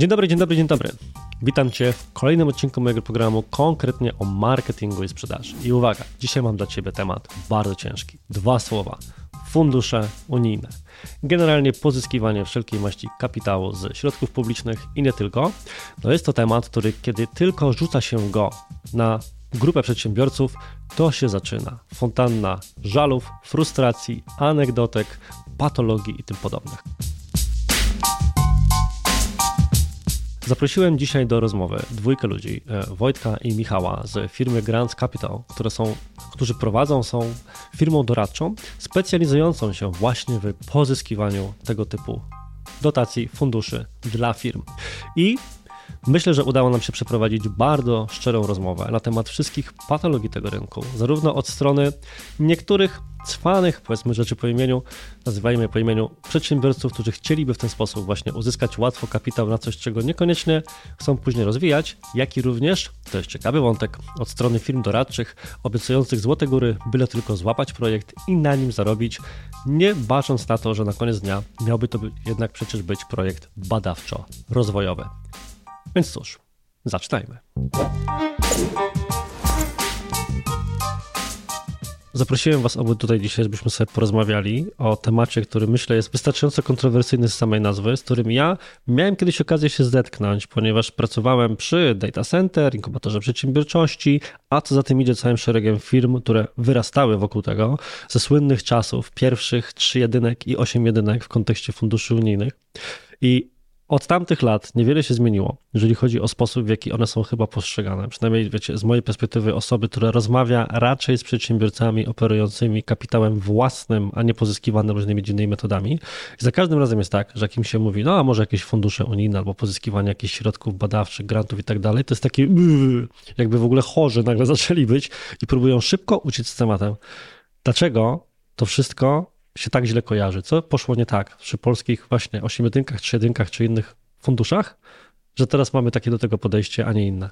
Dzień dobry, dzień dobry, dzień dobry. Witam Cię w kolejnym odcinku mojego programu, konkretnie o marketingu i sprzedaży. I uwaga, dzisiaj mam dla Ciebie temat bardzo ciężki. Dwa słowa. Fundusze unijne. Generalnie pozyskiwanie wszelkiej maści kapitału z środków publicznych i nie tylko. No jest to temat, który kiedy tylko rzuca się go na grupę przedsiębiorców, to się zaczyna. Fontanna żalów, frustracji, anegdotek, patologii i tym podobnych. Zaprosiłem dzisiaj do rozmowy dwójkę ludzi, e, Wojtka i Michała z firmy Grants Capital, które są, którzy prowadzą, są firmą doradczą specjalizującą się właśnie w pozyskiwaniu tego typu dotacji, funduszy dla firm. I Myślę, że udało nam się przeprowadzić bardzo szczerą rozmowę na temat wszystkich patologii tego rynku, zarówno od strony niektórych cwanych, powiedzmy rzeczy po imieniu, nazywajmy je po imieniu, przedsiębiorców, którzy chcieliby w ten sposób właśnie uzyskać łatwo kapitał na coś, czego niekoniecznie chcą później rozwijać, jak i również, to jest ciekawy wątek, od strony firm doradczych, obiecujących złote góry, byle tylko złapać projekt i na nim zarobić, nie bacząc na to, że na koniec dnia miałby to jednak przecież być projekt badawczo-rozwojowy. Więc cóż, zaczynajmy. Zaprosiłem Was obu tutaj dzisiaj, żebyśmy sobie porozmawiali o temacie, który myślę jest wystarczająco kontrowersyjny z samej nazwy, z którym ja miałem kiedyś okazję się zetknąć, ponieważ pracowałem przy data center, inkubatorze przedsiębiorczości, a co za tym idzie całym szeregiem firm, które wyrastały wokół tego ze słynnych czasów pierwszych trzy jedynek i osiem jedynek w kontekście funduszy unijnych. I od tamtych lat niewiele się zmieniło, jeżeli chodzi o sposób, w jaki one są chyba postrzegane. Przynajmniej, wiecie, z mojej perspektywy osoby, która rozmawia raczej z przedsiębiorcami operującymi kapitałem własnym, a nie pozyskiwanym różnymi dziwnymi metodami. I za każdym razem jest tak, że jak im się mówi, no a może jakieś fundusze unijne albo pozyskiwanie jakichś środków badawczych, grantów i tak dalej, to jest takie yy, jakby w ogóle chorzy nagle zaczęli być i próbują szybko uciec z tematem. Dlaczego to wszystko się tak źle kojarzy? Co poszło nie tak przy polskich właśnie ośmiodynkach, trzyjedynkach czy innych funduszach, że teraz mamy takie do tego podejście, a nie inne?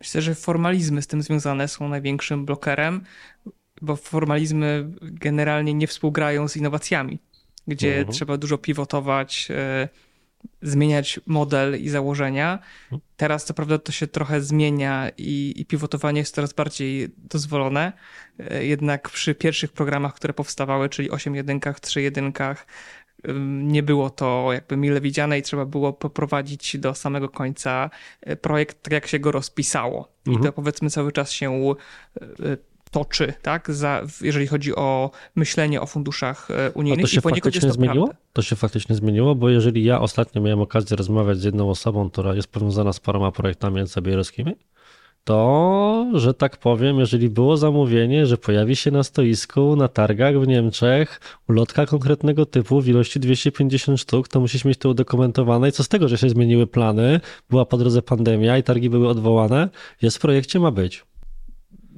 Myślę, że formalizmy z tym związane są największym blokerem, bo formalizmy generalnie nie współgrają z innowacjami, gdzie mhm. trzeba dużo pivotować, e, zmieniać model i założenia. Teraz co prawda to się trochę zmienia i, i pivotowanie jest coraz bardziej dozwolone. E, jednak przy pierwszych programach, które powstawały, czyli 8 jedynkach, 3 jedynkach, nie było to jakby mile widziane i trzeba było poprowadzić do samego końca e, projekt tak, jak się go rozpisało. Mhm. I to powiedzmy cały czas się e, toczy, tak, za, jeżeli chodzi o myślenie o funduszach e, unijnych. A to się faktycznie zmieniło? Prawda. To się faktycznie zmieniło, bo jeżeli ja ostatnio miałem okazję rozmawiać z jedną osobą, która jest powiązana z paroma projektami NCBR-owskimi, to, że tak powiem, jeżeli było zamówienie, że pojawi się na stoisku, na targach w Niemczech ulotka konkretnego typu w ilości 250 sztuk, to musisz mieć to udokumentowane i co z tego, że się zmieniły plany, była po drodze pandemia i targi były odwołane, jest w projekcie, ma być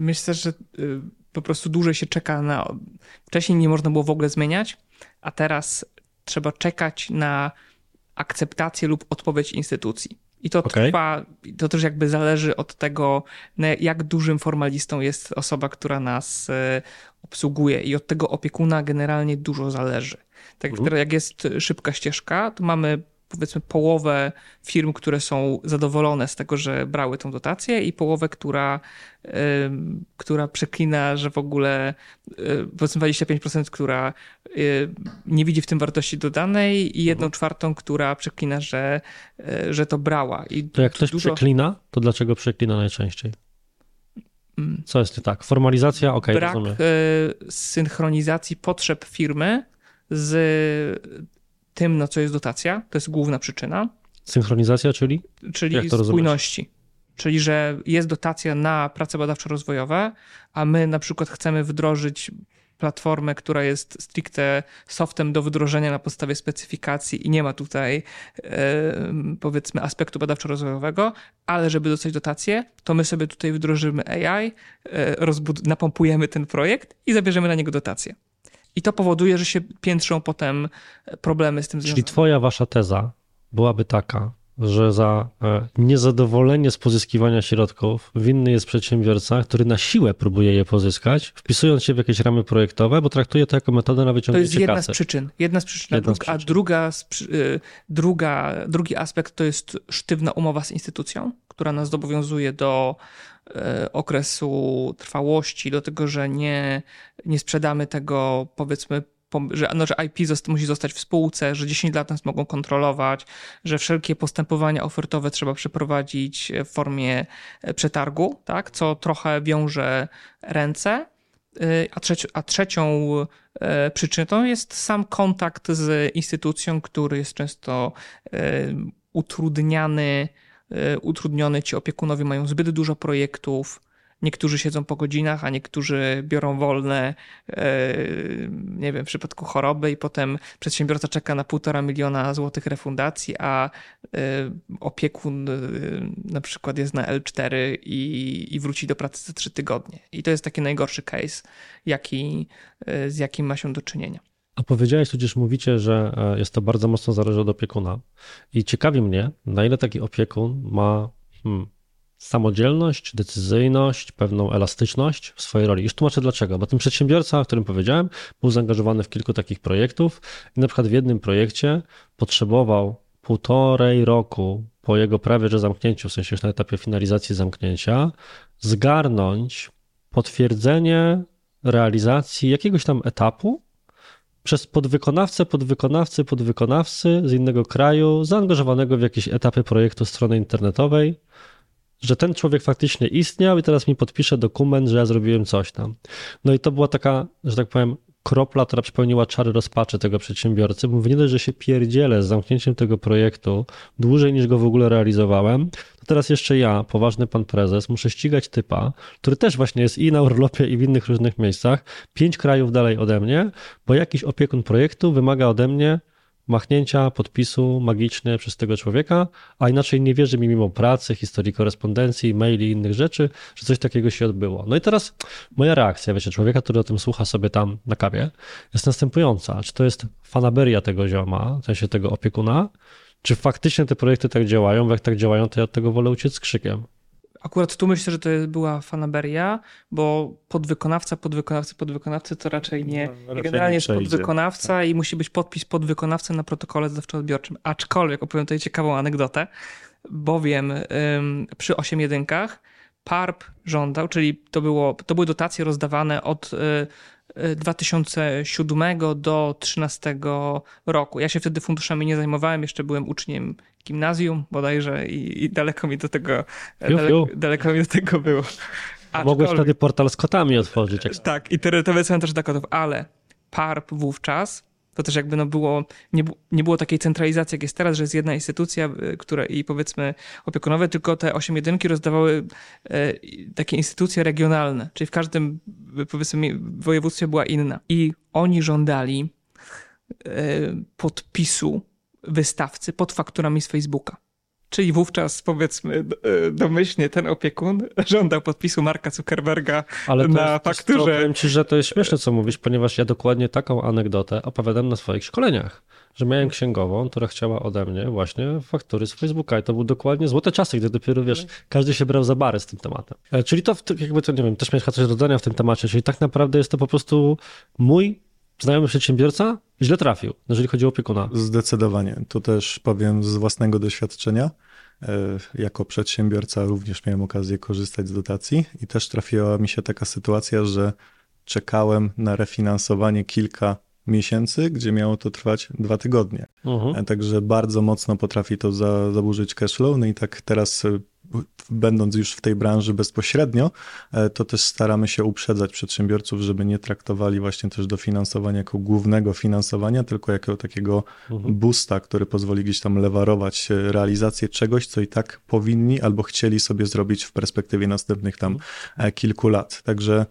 myślę, że y, po prostu dłużej się czeka na. Wcześniej nie można było w ogóle zmieniać, a teraz trzeba czekać na akceptację lub odpowiedź instytucji. I to okay. trwa, to też jakby zależy od tego, jak dużym formalistą jest osoba, która nas y, obsługuje, i od tego opiekuna generalnie dużo zależy. Tak mhm. jak jest szybka ścieżka, to mamy powiedzmy połowę firm, które są zadowolone z tego, że brały tą dotację i połowę, która, y, która przeklina, że w ogóle y, powiedzmy 25%, która y, nie widzi w tym wartości dodanej i jedną mhm. czwartą, która przeklina, że, że to brała. I to jak ktoś dużo... przeklina, to dlaczego przeklina najczęściej? Mm. Co jest nie tak? Formalizacja? Ok, Brak rozumiem. synchronizacji potrzeb firmy z tym, na co jest dotacja. To jest główna przyczyna. Synchronizacja, czyli? Czyli spójności. Czyli, że jest dotacja na prace badawczo-rozwojowe, a my na przykład chcemy wdrożyć platformę, która jest stricte softem do wdrożenia na podstawie specyfikacji i nie ma tutaj e, powiedzmy aspektu badawczo-rozwojowego, ale żeby dostać dotację, to my sobie tutaj wdrożymy AI, e, napompujemy ten projekt i zabierzemy na niego dotację. I to powoduje, że się piętrzą potem problemy z tym związane. Czyli twoja wasza teza byłaby taka, że za e, niezadowolenie z pozyskiwania środków winny jest przedsiębiorca, który na siłę próbuje je pozyskać, wpisując się w jakieś ramy projektowe, bo traktuje to jako metodę na wyciągnięcie kasy. To jest jedna kasy. z przyczyn. Jedna z przyczyn, jedna z przyczyn. a druga, druga, drugi aspekt to jest sztywna umowa z instytucją, która nas zobowiązuje do e, okresu trwałości, do tego, że nie, nie sprzedamy tego powiedzmy że, no, że IP zost musi zostać w spółce, że 10 lat nas mogą kontrolować, że wszelkie postępowania ofertowe trzeba przeprowadzić w formie e, przetargu, tak, co trochę wiąże ręce. E, a, trzeci, a trzecią przyczyną jest sam kontakt z instytucją, który jest często utrudniany, utrudniony. Ci opiekunowie mają zbyt dużo projektów, Niektórzy siedzą po godzinach, a niektórzy biorą wolne, e, nie wiem, w przypadku choroby i potem przedsiębiorca czeka na półtora miliona złotych refundacji, a e, opiekun e, na przykład jest na L4 i, i wróci do pracy za trzy tygodnie. I to jest taki najgorszy case, jaki, z jakim ma się do czynienia. Powiedziałeś, tudzież mówicie, że jest to bardzo mocno zależy od opiekuna. I ciekawi mnie, na ile taki opiekun ma hmm, samodzielność, decyzyjność, pewną elastyczność w swojej roli. Już tłumaczę dlaczego, bo ten przedsiębiorca, o którym powiedziałem, był zaangażowany w kilku takich projektów i na przykład w jednym projekcie potrzebował półtorej roku po jego prawie że zamknięciu, w sensie już na etapie finalizacji zamknięcia, zgarnąć potwierdzenie realizacji jakiegoś tam etapu przez podwykonawcę, podwykonawcy, podwykonawcy z innego kraju, zaangażowanego w jakieś etapy projektu strony internetowej, że ten człowiek faktycznie istniał i teraz mi podpisze dokument, że ja zrobiłem coś tam. No i to była taka, że tak powiem, kropla, która przypełniła czary rozpaczy tego przedsiębiorcy. Mówię, nie dość, że się pierdzielę z zamknięciem tego projektu dłużej niż go w ogóle realizowałem, to teraz jeszcze ja, poważny pan prezes, muszę ścigać typa, który też właśnie jest i na urlopie i w innych różnych miejscach, pięć krajów dalej ode mnie, bo jakiś opiekun projektu wymaga ode mnie machnięcia, podpisu magiczny przez tego człowieka, a inaczej nie wierzy mi mimo pracy, historii korespondencji, maili i innych rzeczy, że coś takiego się odbyło. No i teraz moja reakcja, wiecie, człowieka, który o tym słucha sobie tam na kawie, jest następująca. Czy to jest fanaberia tego zioma, w sensie tego opiekuna, czy faktycznie te projekty tak działają, bo jak tak działają, to ja od tego wolę uciec z krzykiem. Akurat tu myślę, że to była fanaberia, bo podwykonawca, podwykonawcy, podwykonawcy to raczej nie. No, raczej generalnie nie jest podwykonawca tak. i musi być podpis podwykonawcy na protokole zadawczo-odbiorczym. Aczkolwiek opowiem tutaj ciekawą anegdotę, bowiem ym, przy 8 jedynkach PARP żądał, czyli to, było, to były dotacje rozdawane od y, 2007 do 2013 roku. Ja się wtedy funduszami nie zajmowałem, jeszcze byłem uczniem gimnazjum bodajże i, i daleko mi do tego fiu, fiu. Daleko, mi do tego było. Aczkolwiek, Mogłeś wtedy portal z kotami otworzyć. Jak... Tak, internetowe centrum też kotów, ale PARP wówczas to też jakby no było, nie, nie było takiej centralizacji, jak jest teraz, że jest jedna instytucja, y, która i powiedzmy opiekunowe, tylko te osiem jedynki rozdawały e, takie instytucje regionalne, czyli w każdym powiedzmy województwie była inna. I oni żądali podpisu wystawcy pod fakturami z Facebooka. Czyli wówczas, powiedzmy, e, domyślnie ten opiekun żądał podpisu Marka Zuckerberga Ale na jest, fakturze. To, powiem ci, że to jest śmieszne, co mówisz, ponieważ ja dokładnie taką anegdotę opowiadam na swoich szkoleniach. Że miałem księgową, która chciała ode mnie właśnie faktury z Facebooka i to były dokładnie złote czasy, gdy dopiero, wiesz, każdy się brał za bary z tym tematem. E, czyli to, jakby to, nie wiem, też miałeś coś do dodania w tym temacie, czyli tak naprawdę jest to po prostu mój znajomy przedsiębiorca źle trafił, jeżeli chodzi o opiekuna. Zdecydowanie. Tu też powiem z własnego doświadczenia. E, jako przedsiębiorca również miałem okazję korzystać z dotacji i też trafiła mi się taka sytuacja, że czekałem na refinansowanie kilka miesięcy, gdzie miało to trwać dwa tygodnie. Uh mhm. -huh. Także bardzo mocno potrafi to za, zaburzyć cashflow. No i tak teraz e, będąc już w tej branży bezpośrednio, e, to też staramy się uprzedzać przedsiębiorców, żeby nie traktowali właśnie też dofinansowania jako głównego finansowania, tylko jako takiego mhm. boosta, który pozwoli gdzieś tam lewarować realizację czegoś, co i tak powinni albo chcieli sobie zrobić w perspektywie następnych tam mhm. E, kilku lat. Także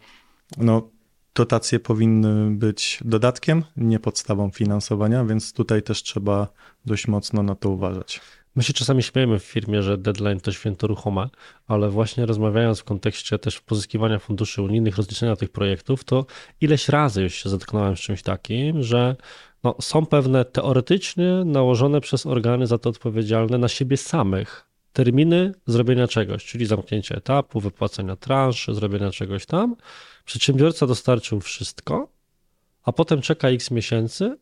no, dotacje powinny być dodatkiem, nie podstawą finansowania, więc tutaj też trzeba dość mocno na to uważać. My się czasami śmiejemy w firmie, że deadline to święto ruchome, ale właśnie rozmawiając w kontekście też pozyskiwania funduszy unijnych, rozliczenia tych projektów, to ileś razy już się zetknąłem z czymś takim, że no, są pewne teoretycznie nałożone przez organy za to odpowiedzialne na siebie samych terminy zrobienia czegoś, czyli zamknięcie etapu, wypłacenia transzy, zrobienia czegoś tam. Przedsiębiorca dostarczył wszystko, a potem czeka x miesięcy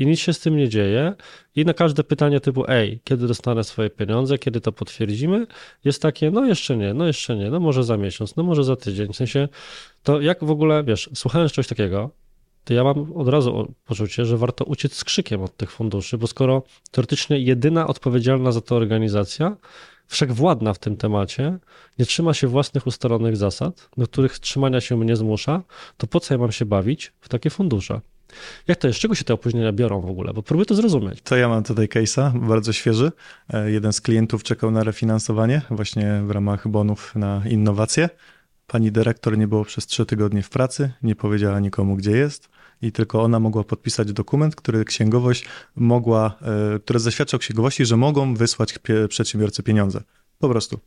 i nic się z tym nie dzieje. I na każde pytanie typu, ej, kiedy dostanę swoje pieniądze, kiedy to potwierdzimy, jest takie, no jeszcze nie, no jeszcze nie, no może za miesiąc, no może za tydzień. W sensie, to jak w ogóle, wiesz, słuchając czegoś takiego, to ja mam od razu poczucie, że warto uciec z krzykiem od tych funduszy, bo skoro teoretycznie jedyna odpowiedzialna za to organizacja, wszechwładna w tym temacie, nie trzyma się własnych ustalonych zasad, do których trzymania się mnie zmusza, to po co ja mam się bawić w takie fundusze? Jak to jest? Z czego się te opóźnienia biorą w ogóle? Bo próbuję to zrozumieć. To ja mam tutaj case'a, bardzo świeży. E, jeden z klientów czekał na refinansowanie właśnie w ramach bonów na innowacje. Pani dyrektor nie było przez trzy tygodnie w pracy, nie powiedziała nikomu, gdzie jest i tylko ona mogła podpisać dokument, który księgowość mogła, e, który zaświadczał księgowości, że mogą wysłać przedsiębiorcy pieniądze. Po prostu.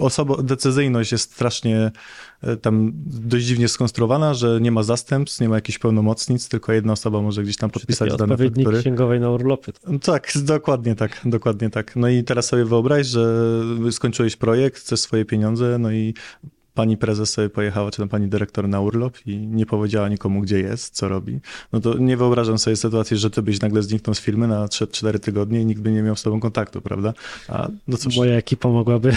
Osoba, decyzyjność jest strasznie e, tam dość dziwnie skonstruowana, że nie ma zastępstw, nie ma jakichś pełnomocnic, tylko jedna osoba może gdzieś tam podpisać dane faktury. księgowej na urlopie. Tak, dokładnie tak, dokładnie tak. No i teraz sobie wyobraź, że skończyłeś projekt, chcesz swoje pieniądze, no i pani prezes sobie pojechała, czy tam pani dyrektor na urlop i nie powiedziała nikomu, gdzie jest, co robi, no to nie wyobrażam sobie sytuacji, że ty byś nagle zniknął z firmy na 3-4 tygodnie i nikt by nie miał z tobą kontaktu, prawda? A, no cóż. Moja ekipa mogłaby.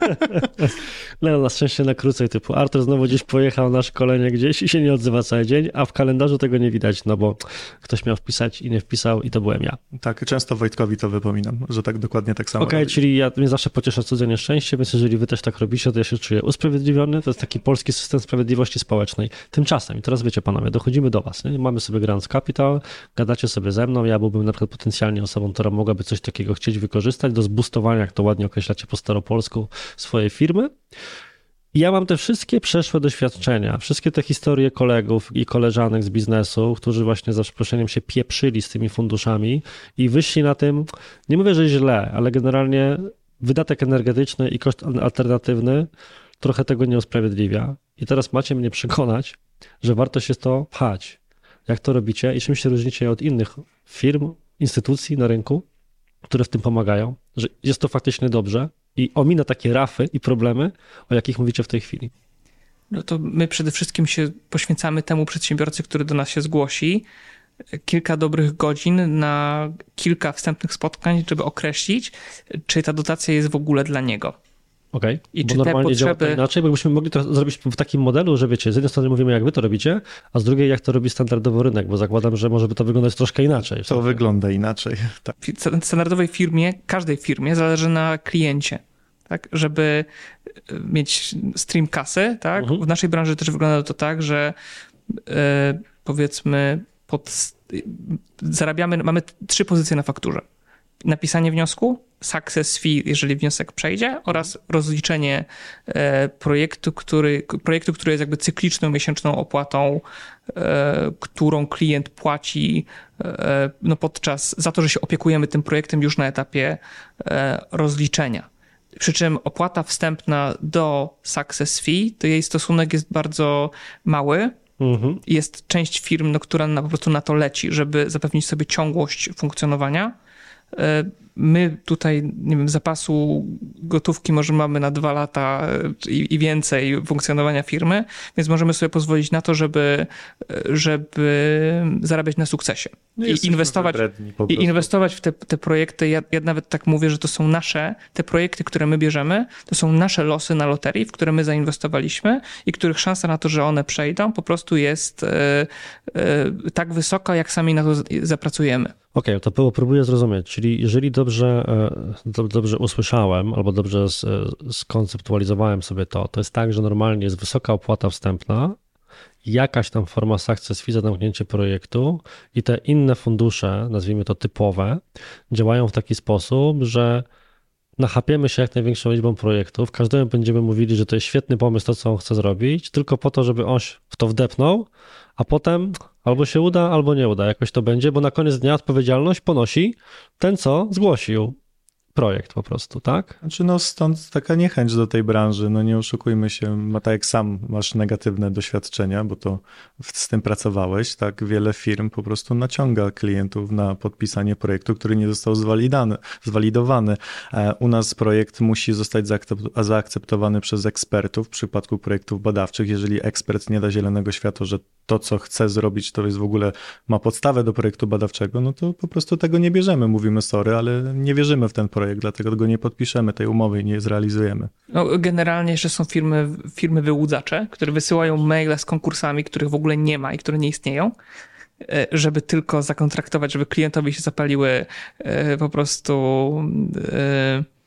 no na szczęście na krócej, typu Artur znowu gdzieś pojechał na szkolenie gdzieś i się nie odzywa cały dzień, a w kalendarzu tego nie widać, no bo ktoś miał wpisać i nie wpisał i to byłem ja. Tak, często Wojtkowi to wypominam, że tak dokładnie tak samo Okej, okay, czyli ja, mnie zawsze pociesza cudze nieszczęście, więc jeżeli wy też tak robicie, to ja się czuję usprawiedliwiony, to jest taki polski system sprawiedliwości społecznej. Tymczasem, i teraz wiecie panowie, dochodzimy do was, nie? mamy sobie Grand Capital, gadacie sobie ze mną, ja byłbym na przykład potencjalnie osobą, która mogłaby coś takiego chcieć wykorzystać do zbustowania, jak to ładnie określacie po staropolsku, swojej firmy. Ja mam te wszystkie przeszłe doświadczenia, wszystkie te historie kolegów i koleżanek z biznesu, którzy właśnie za przeproszeniem się pieprzyli z tymi funduszami i wyszli na tym, nie mówię, że źle, ale generalnie wydatek energetyczny i koszt alternatywny trochę tego nie usprawiedliwia. I teraz macie mnie przekonać, że warto się to pchać. Jak to robicie i czym się różnicie od innych firm, instytucji na rynku, które w tym pomagają, że jest to faktycznie dobrze i omina takie rafy i problemy, o jakich mówicie w tej chwili. No to my przede wszystkim się poświęcamy temu przedsiębiorcy, który do nas się zgłosi, kilka dobrych godzin na kilka wstępnych spotkań, żeby określić, czy ta dotacja jest w ogóle dla niego. Okej, okay. I bo czy normalnie te potrzeby... inaczej, bo byśmy mogli to zrobić w takim modelu, że wiecie, z jednej strony mówimy, jak wy to robicie, a z drugiej, jak to robi standardowo rynek, bo zakładam, że może by to wyglądać troszkę inaczej. To wygląda inaczej. Tak. W standardowej firmie, każdej firmie zależy na kliencie. Tak, żeby e, mieć stream kasy, tak? Mhm. W naszej branży też wygląda to tak, że yy, powiedzmy pod, zarabiamy, mamy trzy pozycje na fakturze napisanie wniosku, success fee, jeżeli wniosek przejdzie, oraz rozliczenie e, projektu, który, projektu, który jest jakby cykliczną, miesięczną opłatą, e, którą klient płaci e, no podczas, za to, że się opiekujemy tym projektem już na etapie rozliczenia. Przy czym opłata wstępna do success fee, to jej stosunek jest bardzo mały, mhm. Jest część firm, no, która na, po prostu na to leci, żeby zapewnić sobie ciągłość funkcjonowania. uh, my tutaj, nie wiem, zapasu gotówki może mamy na dwa lata e, i, i, więcej funkcjonowania firmy, więc możemy sobie pozwolić na to, żeby, e, żeby zarabiać na sukcesie. No I inwestować, I inwestować w te, te projekty. Ja, ja nawet tak mówię, że to są nasze, te projekty, które my bierzemy, to są nasze losy na loterii, w które my zainwestowaliśmy i których szansa na to, że one przejdą, po prostu jest e, e, tak wysoka, jak sami na to zapracujemy. Okej, okay, to próbuję zrozumieć. Czyli jeżeli dobrze, e, dobrze usłyszałem albo dobrze skonceptualizowałem sobie to, to jest tak, że normalnie jest wysoka opłata wstępna, jakaś tam forma success fee za zamknięcie projektu i te inne fundusze, nazwijmy to typowe, działają w taki sposób, że nachapiemy się jak największą liczbą projektów, każdemu będziemy mówili, że to jest świetny pomysł to, co on chce zrobić, tylko po to, żeby on w to wdepnął, a potem albo się uda, albo nie uda, jakoś to będzie, bo na koniec dnia odpowiedzialność ponosi ten, co zgłosił. Projekt po prostu, tak? Znaczy no stąd taka niechęć do tej branży, no nie oszukujmy się, tak jak sam masz negatywne doświadczenia, bo to z tym pracowałeś, tak wiele firm po prostu naciąga klientów na podpisanie projektu, który nie został zwalidowany. E, u nas projekt musi zostać zaakceptowany przez ekspertów w przypadku projektów badawczych, jeżeli ekspert nie da zielonego światła, że to, co chce zrobić, to jest w ogóle, ma podstawę do projektu badawczego, no to po prostu tego nie bierzemy. Mówimy sorry, ale nie wierzymy w ten projekt, dlatego go nie podpiszemy, tej umowy i nie zrealizujemy. No, generalnie jeszcze są firmy, firmy wyłudzacze, które wysyłają maile z konkursami, których w ogóle nie ma i które nie istnieją e, żeby tylko zakontraktować, żeby klientowi się zapaliły e, po prostu e,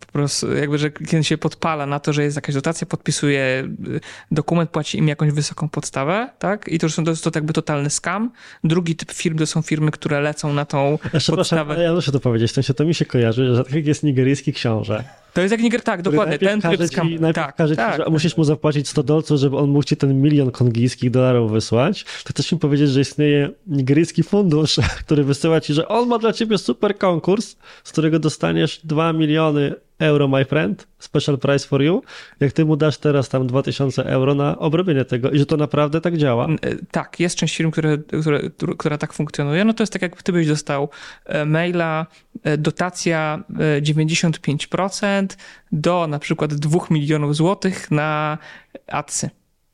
po prostu jakby, że klient się podpala na to, że jest jakaś dotacja, podpisuje y, dokument, płaci im jakąś wysoką podstawę, tak? I to, są, to jest to jakby totalny scam. Drugi typ firm to są firmy, które lecą na tą Jeszcze podstawę. Ja muszę to powiedzieć, w sensie to mi się kojarzy, że tak jest nigeryjski książę. To jest jak Niger, tak, dokładnie, ten tryb. Ci, najpierw tak, każe tak. ci, że musisz mu zapłacić 100 dolców, żeby on mógł ci ten milion kongijskich dolarów wysłać. To chcesz mi powiedzieć, że istnieje nigeryjski fundusz, który wysyła ci, że on ma dla ciebie super konkurs, z którego dostaniesz 2 miliony euro, my friend, special price for you, jak ty mu dasz teraz tam 2000 euro na obrobienie tego i że to naprawdę tak działa. E, tak, jest część firm, które, które, która tak funkcjonuje. No to jest tak, jak ty byś dostał e, maila, e, dotacja 95% do na przykład 2 milionów złotych na adsy.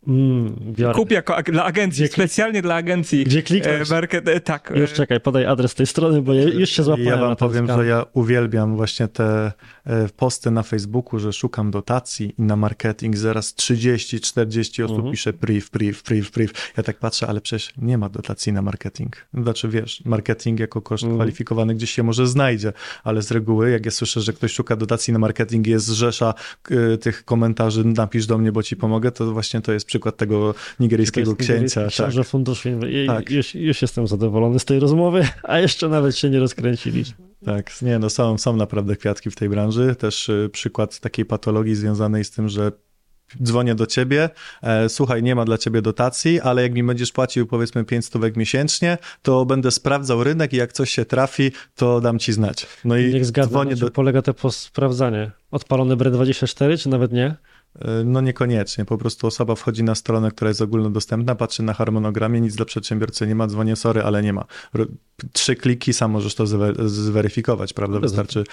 Mm, Kup jako dla agencji, Gdzie specjalnie dla agencji. Gdzie kliknąć? Market, tak. Już czekaj, podaj adres tej strony, bo ja już się złapałem Ja wam na powiem, skan. że ja uwielbiam właśnie te E, posty na Facebooku, że szukam dotacji i na marketing zaraz 30-40 osób mhm. pisze priv, priv, priv, priv. Ja tak patrzę, ale przecież nie ma dotacji na marketing. Znaczy wiesz, marketing jako koszt mhm. kwalifikowany gdzieś się może znajdzie, ale z reguły jak ja słyszę, że ktoś szuka dotacji na marketing jest rzesza y, tych komentarzy, napisz do mnie, bo ci pomogę, to właśnie to jest przykład tego nigeryjskiego księcia. Książę tak. fundusz, tak. już, już jestem zadowolony z tej rozmowy, a jeszcze nawet się nie rozkręciliśmy. Tak, nie, no są, są naprawdę kwiatki w tej branży. Też y, przykład takiej patologii związanej z tym, że dzwonię do ciebie, e, słuchaj, nie ma dla ciebie dotacji, ale jak mi będziesz płacił powiedzmy 5 stówek miesięcznie, to będę sprawdzał rynek i jak coś się trafi, to dam ci znać. No i Niech zgadza, dzwonię do... polega to sprawdzanie. Odpalony BRE24 czy nawet nie? E, no niekoniecznie. Po prostu osoba wchodzi na stronę, która jest ogólnodostępna, patrzy na harmonogramie, nic dla przedsiębiorcy nie ma, dzwonię, sorry, ale nie ma. Trzy kliki, sam możesz to zweryfikować, prawda? Wystarczy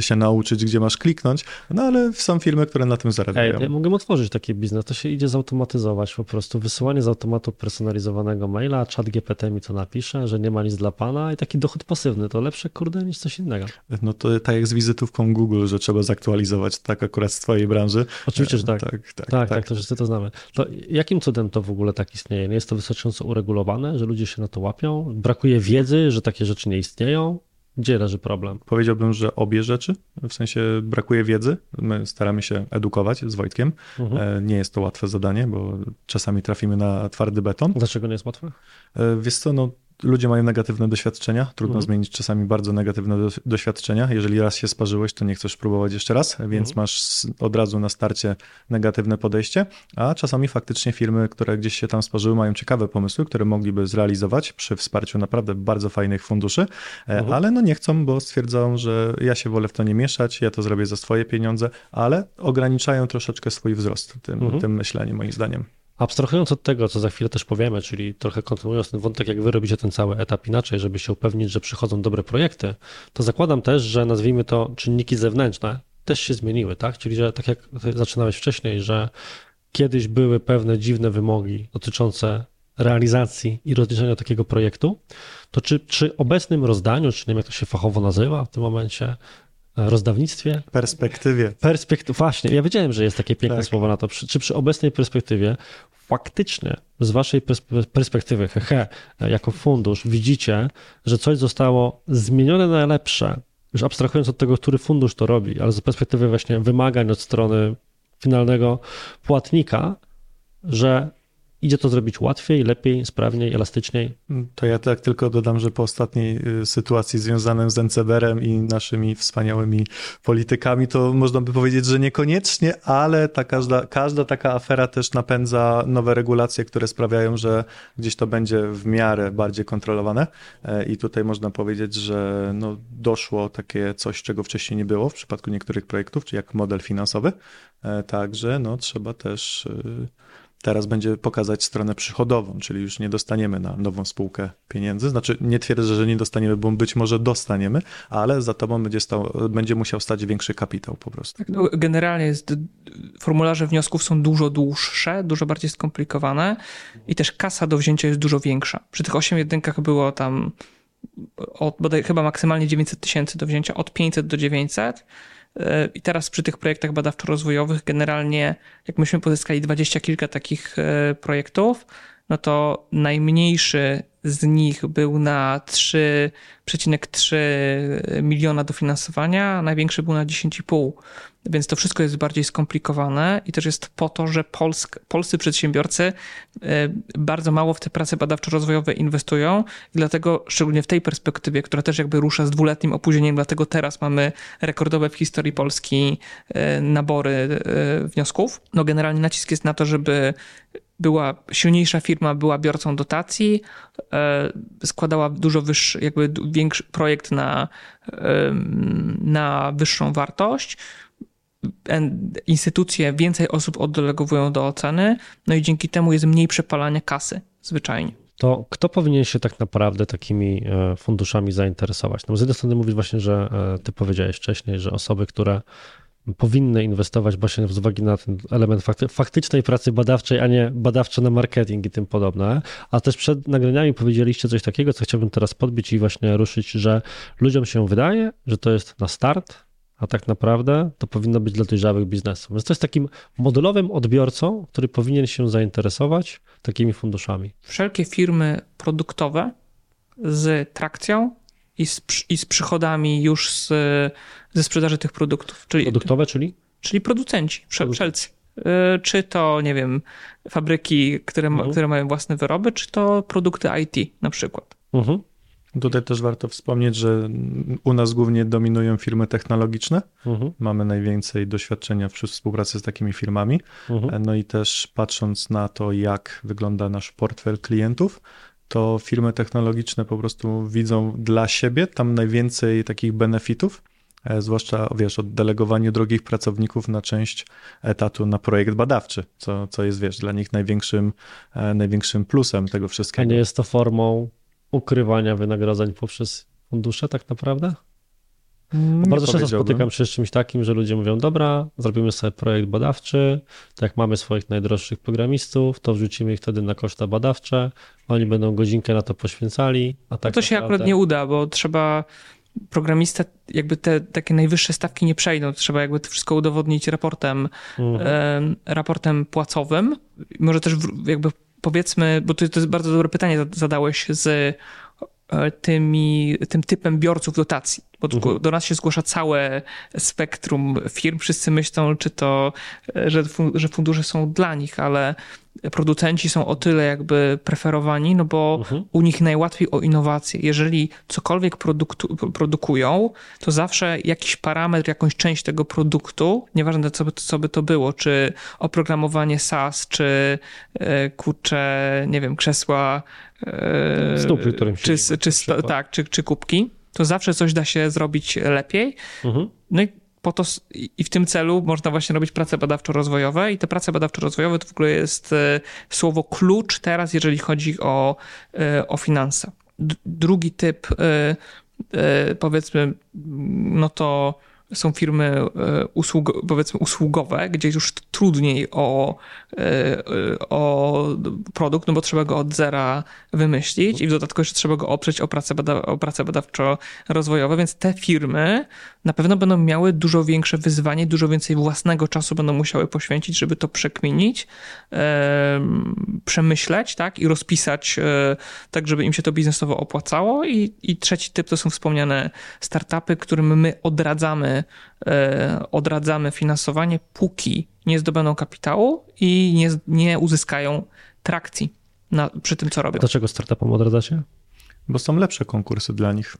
się nauczyć, gdzie masz kliknąć, no ale są firmy, które na tym zarabiają. Ej, ja mogę otworzyć taki biznes, to się idzie zautomatyzować po prostu. Wysyłanie z automatu personalizowanego maila, chat GPT mi to napisze, że nie ma nic dla pana i taki dochód pasywny, to lepsze kurde niż coś innego. No to tak jak z wizytówką Google, że trzeba zaktualizować, tak akurat z twojej branży. Oczywiście, że tak. Tak, tak, tak, tak, tak to wszyscy to znamy. To jakim cudem to w ogóle tak istnieje? Nie jest to wystarczająco uregulowane, że ludzie się na to łapią? Brakuje wiedzy, że takie rzeczy nie istnieją? Gdzie leży problem? Powiedziałbym, że obie rzeczy. W sensie brakuje wiedzy. My staramy się edukować z Wojtkiem. Mhm. E, nie jest to łatwe zadanie, bo czasami trafimy na twardy beton. Dlaczego nie jest łatwe? E, wiesz co, no ludzie mają negatywne doświadczenia. Trudno mhm. zmienić czasami bardzo negatywne do, doświadczenia. Jeżeli raz się sparzyłeś, to nie chcesz próbować jeszcze raz, więc mhm. masz od razu na starcie negatywne podejście. A czasami faktycznie firmy, które gdzieś się tam sparzyły, mają ciekawe pomysły, które mogliby zrealizować przy wsparciu naprawdę bardzo fajnych funduszy, e, mhm. ale no nie chcą, bo stwierdzają, że ja się wolę w to nie mieszać, ja to zrobię za swoje pieniądze, ale ograniczają troszeczkę swój wzrost tym, mhm. tym myśleniem, moim zdaniem. Abstrahując od tego, co za chwilę też powiemy, czyli trochę kontynuując ten wątek, jak wy robicie ten cały etap inaczej, żeby się upewnić, że przychodzą dobre projekty, to zakładam też, że nazwijmy to czynniki zewnętrzne też się zmieniły, tak? Czyli, że tak jak zaczynałeś wcześniej, że kiedyś były pewne dziwne wymogi dotyczące realizacji i rozliczenia takiego projektu, to czy przy obecnym rozdaniu, czy nie wiem jak to się fachowo nazywa w tym momencie, rozdawnictwie. Perspektywie. Perspektyw, właśnie, ja wiedziałem, że jest takie piękne tak. słowo na to. Czy przy obecnej perspektywie faktycznie z waszej perspektywy, hehe, jako fundusz widzicie, że coś zostało zmienione na lepsze, już abstrahując od tego, który fundusz to robi, ale z perspektywy właśnie wymagań od strony finalnego płatnika, że idzie to zrobić łatwiej, lepiej, sprawniej, elastyczniej? To ja tak tylko dodam, że po ostatniej y, sytuacji związanej z NCBR-em i naszymi wspaniałymi politykami, to można by powiedzieć, że niekoniecznie, ale ta każda, każda taka afera też napędza nowe regulacje, które sprawiają, że gdzieś to będzie w miarę bardziej kontrolowane. E, I tutaj można powiedzieć, że no doszło takie coś, czego wcześniej nie było w przypadku niektórych projektów, czy jak model finansowy. E, także no, trzeba też y, teraz będzie pokazać stronę przychodową, czyli już nie dostaniemy na nową spółkę pieniędzy. Znaczy, nie twierdzę, że nie dostaniemy, bo być może dostaniemy, ale za tobą będzie, stał, będzie musiał stać większy kapitał po prostu. Tak, no, generalnie jest, formularze wniosków są dużo dłuższe, dużo bardziej skomplikowane i też kasa do wzięcia jest dużo większa. Przy tych 8 jedynkach było tam od, bodaj chyba maksymalnie 900 tysięcy do wzięcia, od 500 do 900 i teraz przy tych projektach badawczo-rozwojowych generalnie, jak myśmy pozyskali dwadzieścia kilka takich e, projektów, no to najmniejszy z nich był na 3,3 miliona dofinansowania, a największy był na 10,5. Więc to wszystko jest bardziej skomplikowane i też jest po to, że polsk, polscy przedsiębiorcy e, bardzo mało w te prace badawczo-rozwojowe inwestują i dlatego, szczególnie w tej perspektywie, która też jakby rusza z dwuletnim opóźnieniem, dlatego teraz mamy rekordowe w historii Polski e, nabory e, wniosków. No generalnie nacisk jest na to, żeby była silniejsza firma, była biorcą dotacji, składała dużo wyższy, jakby większy projekt na, na wyższą wartość instytucje, więcej osób oddelegowują do oceny, no i dzięki temu jest mniej przepalania kasy zwyczajnie. To kto powinien się tak naprawdę takimi e, funduszami zainteresować? No z jednej strony mówisz właśnie, że e, ty powiedziałeś wcześniej, że osoby, które powinny inwestować właśnie z uwagi na ten element fakty, faktycznej pracy badawczej, a nie badawcze na marketing i tym podobne. A też przed nagraniami powiedzieliście coś takiego, co chciałbym teraz podbić i właśnie ruszyć, że ludziom się wydaje, że to jest na start, a tak naprawdę to powinno być dla dojrzałych biznesów. Więc to jest takim modelowym odbiorcą, który powinien się zainteresować takimi funduszami. Wszelkie firmy produktowe z trakcją i z, i z przychodami już z, ze sprzedaży tych produktów. Czyli, produktowe, czyli? Czyli producenci, wszelcy. Y, czy to, nie wiem, fabryki, które, mhm. które mają własne wyroby, czy to produkty IT na przykład. Mhm. Tutaj też warto wspomnieć, że u nas głównie dominują firmy technologiczne. Mhm. Mamy najwięcej doświadczenia w współpracy z takimi firmami. Mhm. No i też patrząc na to, jak wygląda nasz portfel klientów, to firmy technologiczne po prostu widzą dla siebie tam najwięcej takich benefitów, e, zwłaszcza wiesz, oddelegowaniu drogich pracowników na część etatu na projekt badawczy, co, co jest wiesz, dla nich największym, e, największym plusem tego wszystkiego. A nie jest to formą ukrywania wynagrodzeń poprzez fundusze tak naprawdę? Nie Bardzo często spotykam się z czymś takim, że ludzie mówią, dobra, zrobimy sobie projekt badawczy, tak jak mamy swoich najdroższych programistów, to wrzucimy ich wtedy na koszta badawcze, oni będą godzinkę na to poświęcali. A tak no to się naprawdę... akurat nie uda, bo trzeba programista, jakby te takie najwyższe stawki nie przejdą, trzeba jakby to wszystko udowodnić raportem, mhm. raportem płacowym. Może też jakby powiedzmy, bo to, to jest bardzo dobre pytanie zadałeś z tymi, tym typem biorców dotacji. Bo mhm. do nas się zgłasza całe spektrum firm. Wszyscy myślą, czy to, e, że, że fundusze są dla nich, ale producenci są o tyle jakby preferowani, no bo mhm. u nich najłatwiej o innowacje. Jeżeli cokolwiek produktu, produkują, to zawsze jakiś parametr, jakąś część tego produktu, nieważne co by, co by to było, czy oprogramowanie SaaS, czy e, kurcze, nie wiem, krzesła, e, Stupy, którym czy, czy, tak, czy, czy kubki, to zawsze coś da się zrobić lepiej. Mhm. No i po to i w tym celu można właśnie robić prace badawczo-rozwojowe i te prace badawczo-rozwojowe to w ogóle jest e, słowo klucz teraz, jeżeli chodzi o, e, o finanse. Drugi typ, powiedzmy, no to są firmy e, usług, powiedzmy usługowe, gdzie już trudniej o, e, o produkt, no bo trzeba go od zera wymyślić i w dodatku jeszcze trzeba go oprzeć o prace, bada, o badawczo-rozwojowe, więc te firmy na pewno będą miały dużo większe wyzwanie, dużo więcej własnego czasu będą musiały poświęcić, żeby to przekminić, przemyśleć, tak, i rozpisać e, tak, żeby im się to biznesowo opłacało. I, i trzeci typ to są wspomniane startupy, którym my odradzamy E, odradzamy finansowanie, póki nie zdobędą kapitału i nie, nie uzyskają trakcji na, przy tym, co robią. Dlaczego startupom odradzacie? Bo są lepsze konkursy dla nich.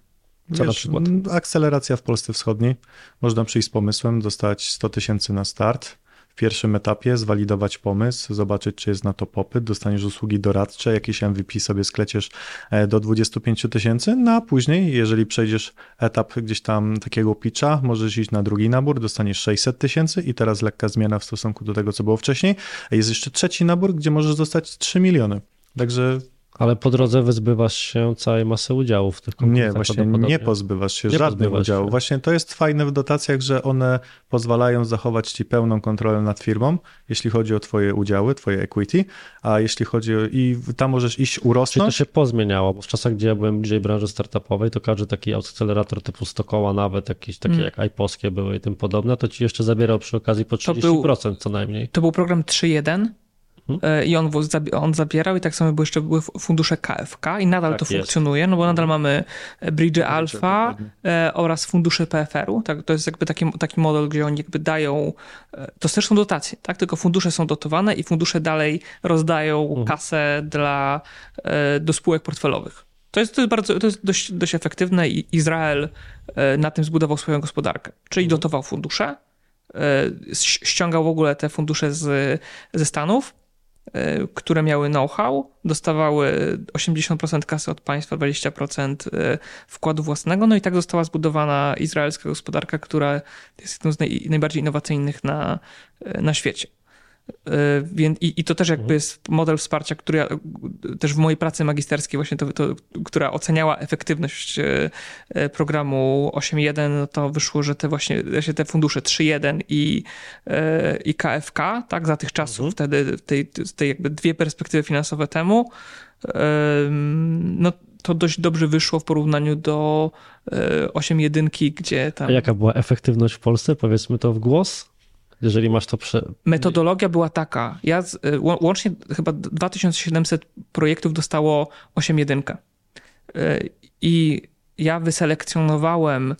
Co na przykład? Akceleracja w Polsce Wschodniej. Można przyjść z pomysłem, dostać 100 tysięcy na start, w pierwszym etapie zwalidować pomysł, zobaczyć, czy jest na to popyt, dostaniesz usługi doradcze, jakieś MVP sobie skleciesz e, do 25 tysięcy, no a później, jeżeli przejdziesz etap gdzieś tam takiego pitcha, możesz iść na drugi nabór, dostaniesz 600 tysięcy i teraz lekka zmiana w stosunku do tego, co było wcześniej. Jest jeszcze trzeci nabór, gdzie możesz dostać 3 miliony. Także ale po drodze wyzbywasz się całej masy udziałów w tych konkursach. Nie, właśnie nie pozbywasz się nie żadnych pozbywasz udziałów. Się. Właśnie to jest fajne w dotacjach, że one pozwalają zachować ci pełną kontrolę nad firmą, jeśli chodzi o twoje udziały, twoje equity, a jeśli chodzi o... i tam możesz iść urosnąć. Czyli to się pozmieniało, bo w czasach, gdzie ja byłem bliżej branży startupowej, to każdy taki akcelerator typu Stokoła, nawet jakieś takie mm. jak iPoskie były i tym podobne, to ci jeszcze zabierał przy okazji po 30% był, co najmniej. To był program 3.1, E, i on, on zabierał i tak samo były jeszcze były fundusze KFK i nadal tak to jest. funkcjonuje, no bo nadal mamy e, Bridge Alpha e, oraz fundusze PFR-u, tak, to jest jakby taki, taki model, gdzie oni jakby dają, to też są dotacje, tak, tylko fundusze są dotowane i fundusze dalej rozdają mhm. kasę dla, do spółek portfelowych. To jest, to jest bardzo, to jest dość, dość efektywne i Izrael na tym zbudował swoją gospodarkę, czyli mhm. dotował fundusze, ściągał w ogóle te fundusze z, ze Stanów, które miały know-how, dostawały 80% kasy od państwa, 20% e, wkładu własnego, no i tak została zbudowana izraelska gospodarka, która jest jedną z naj, najbardziej innowacyjnych na, e, na świecie. Y, I, I to też jakby mhm. jest model wsparcia, który ja, też w mojej pracy magisterskiej właśnie to, to która oceniała efektywność y, y, programu 8.1, no to wyszło, że te właśnie te fundusze 3.1 i, i KFK, tak, za tych czasów mhm. wtedy, tej, tej jakby dwie perspektywy finansowe temu, no to dość dobrze wyszło w porównaniu do 8.1, gdzie tam... A jaka była efektywność w Polsce? Powiedzmy to w głos jeżeli masz to prze... Metodologia była taka. Ja z, y, łącznie chyba 2700 projektów dostało 8.1. Y, I ja wyselekcjonowałem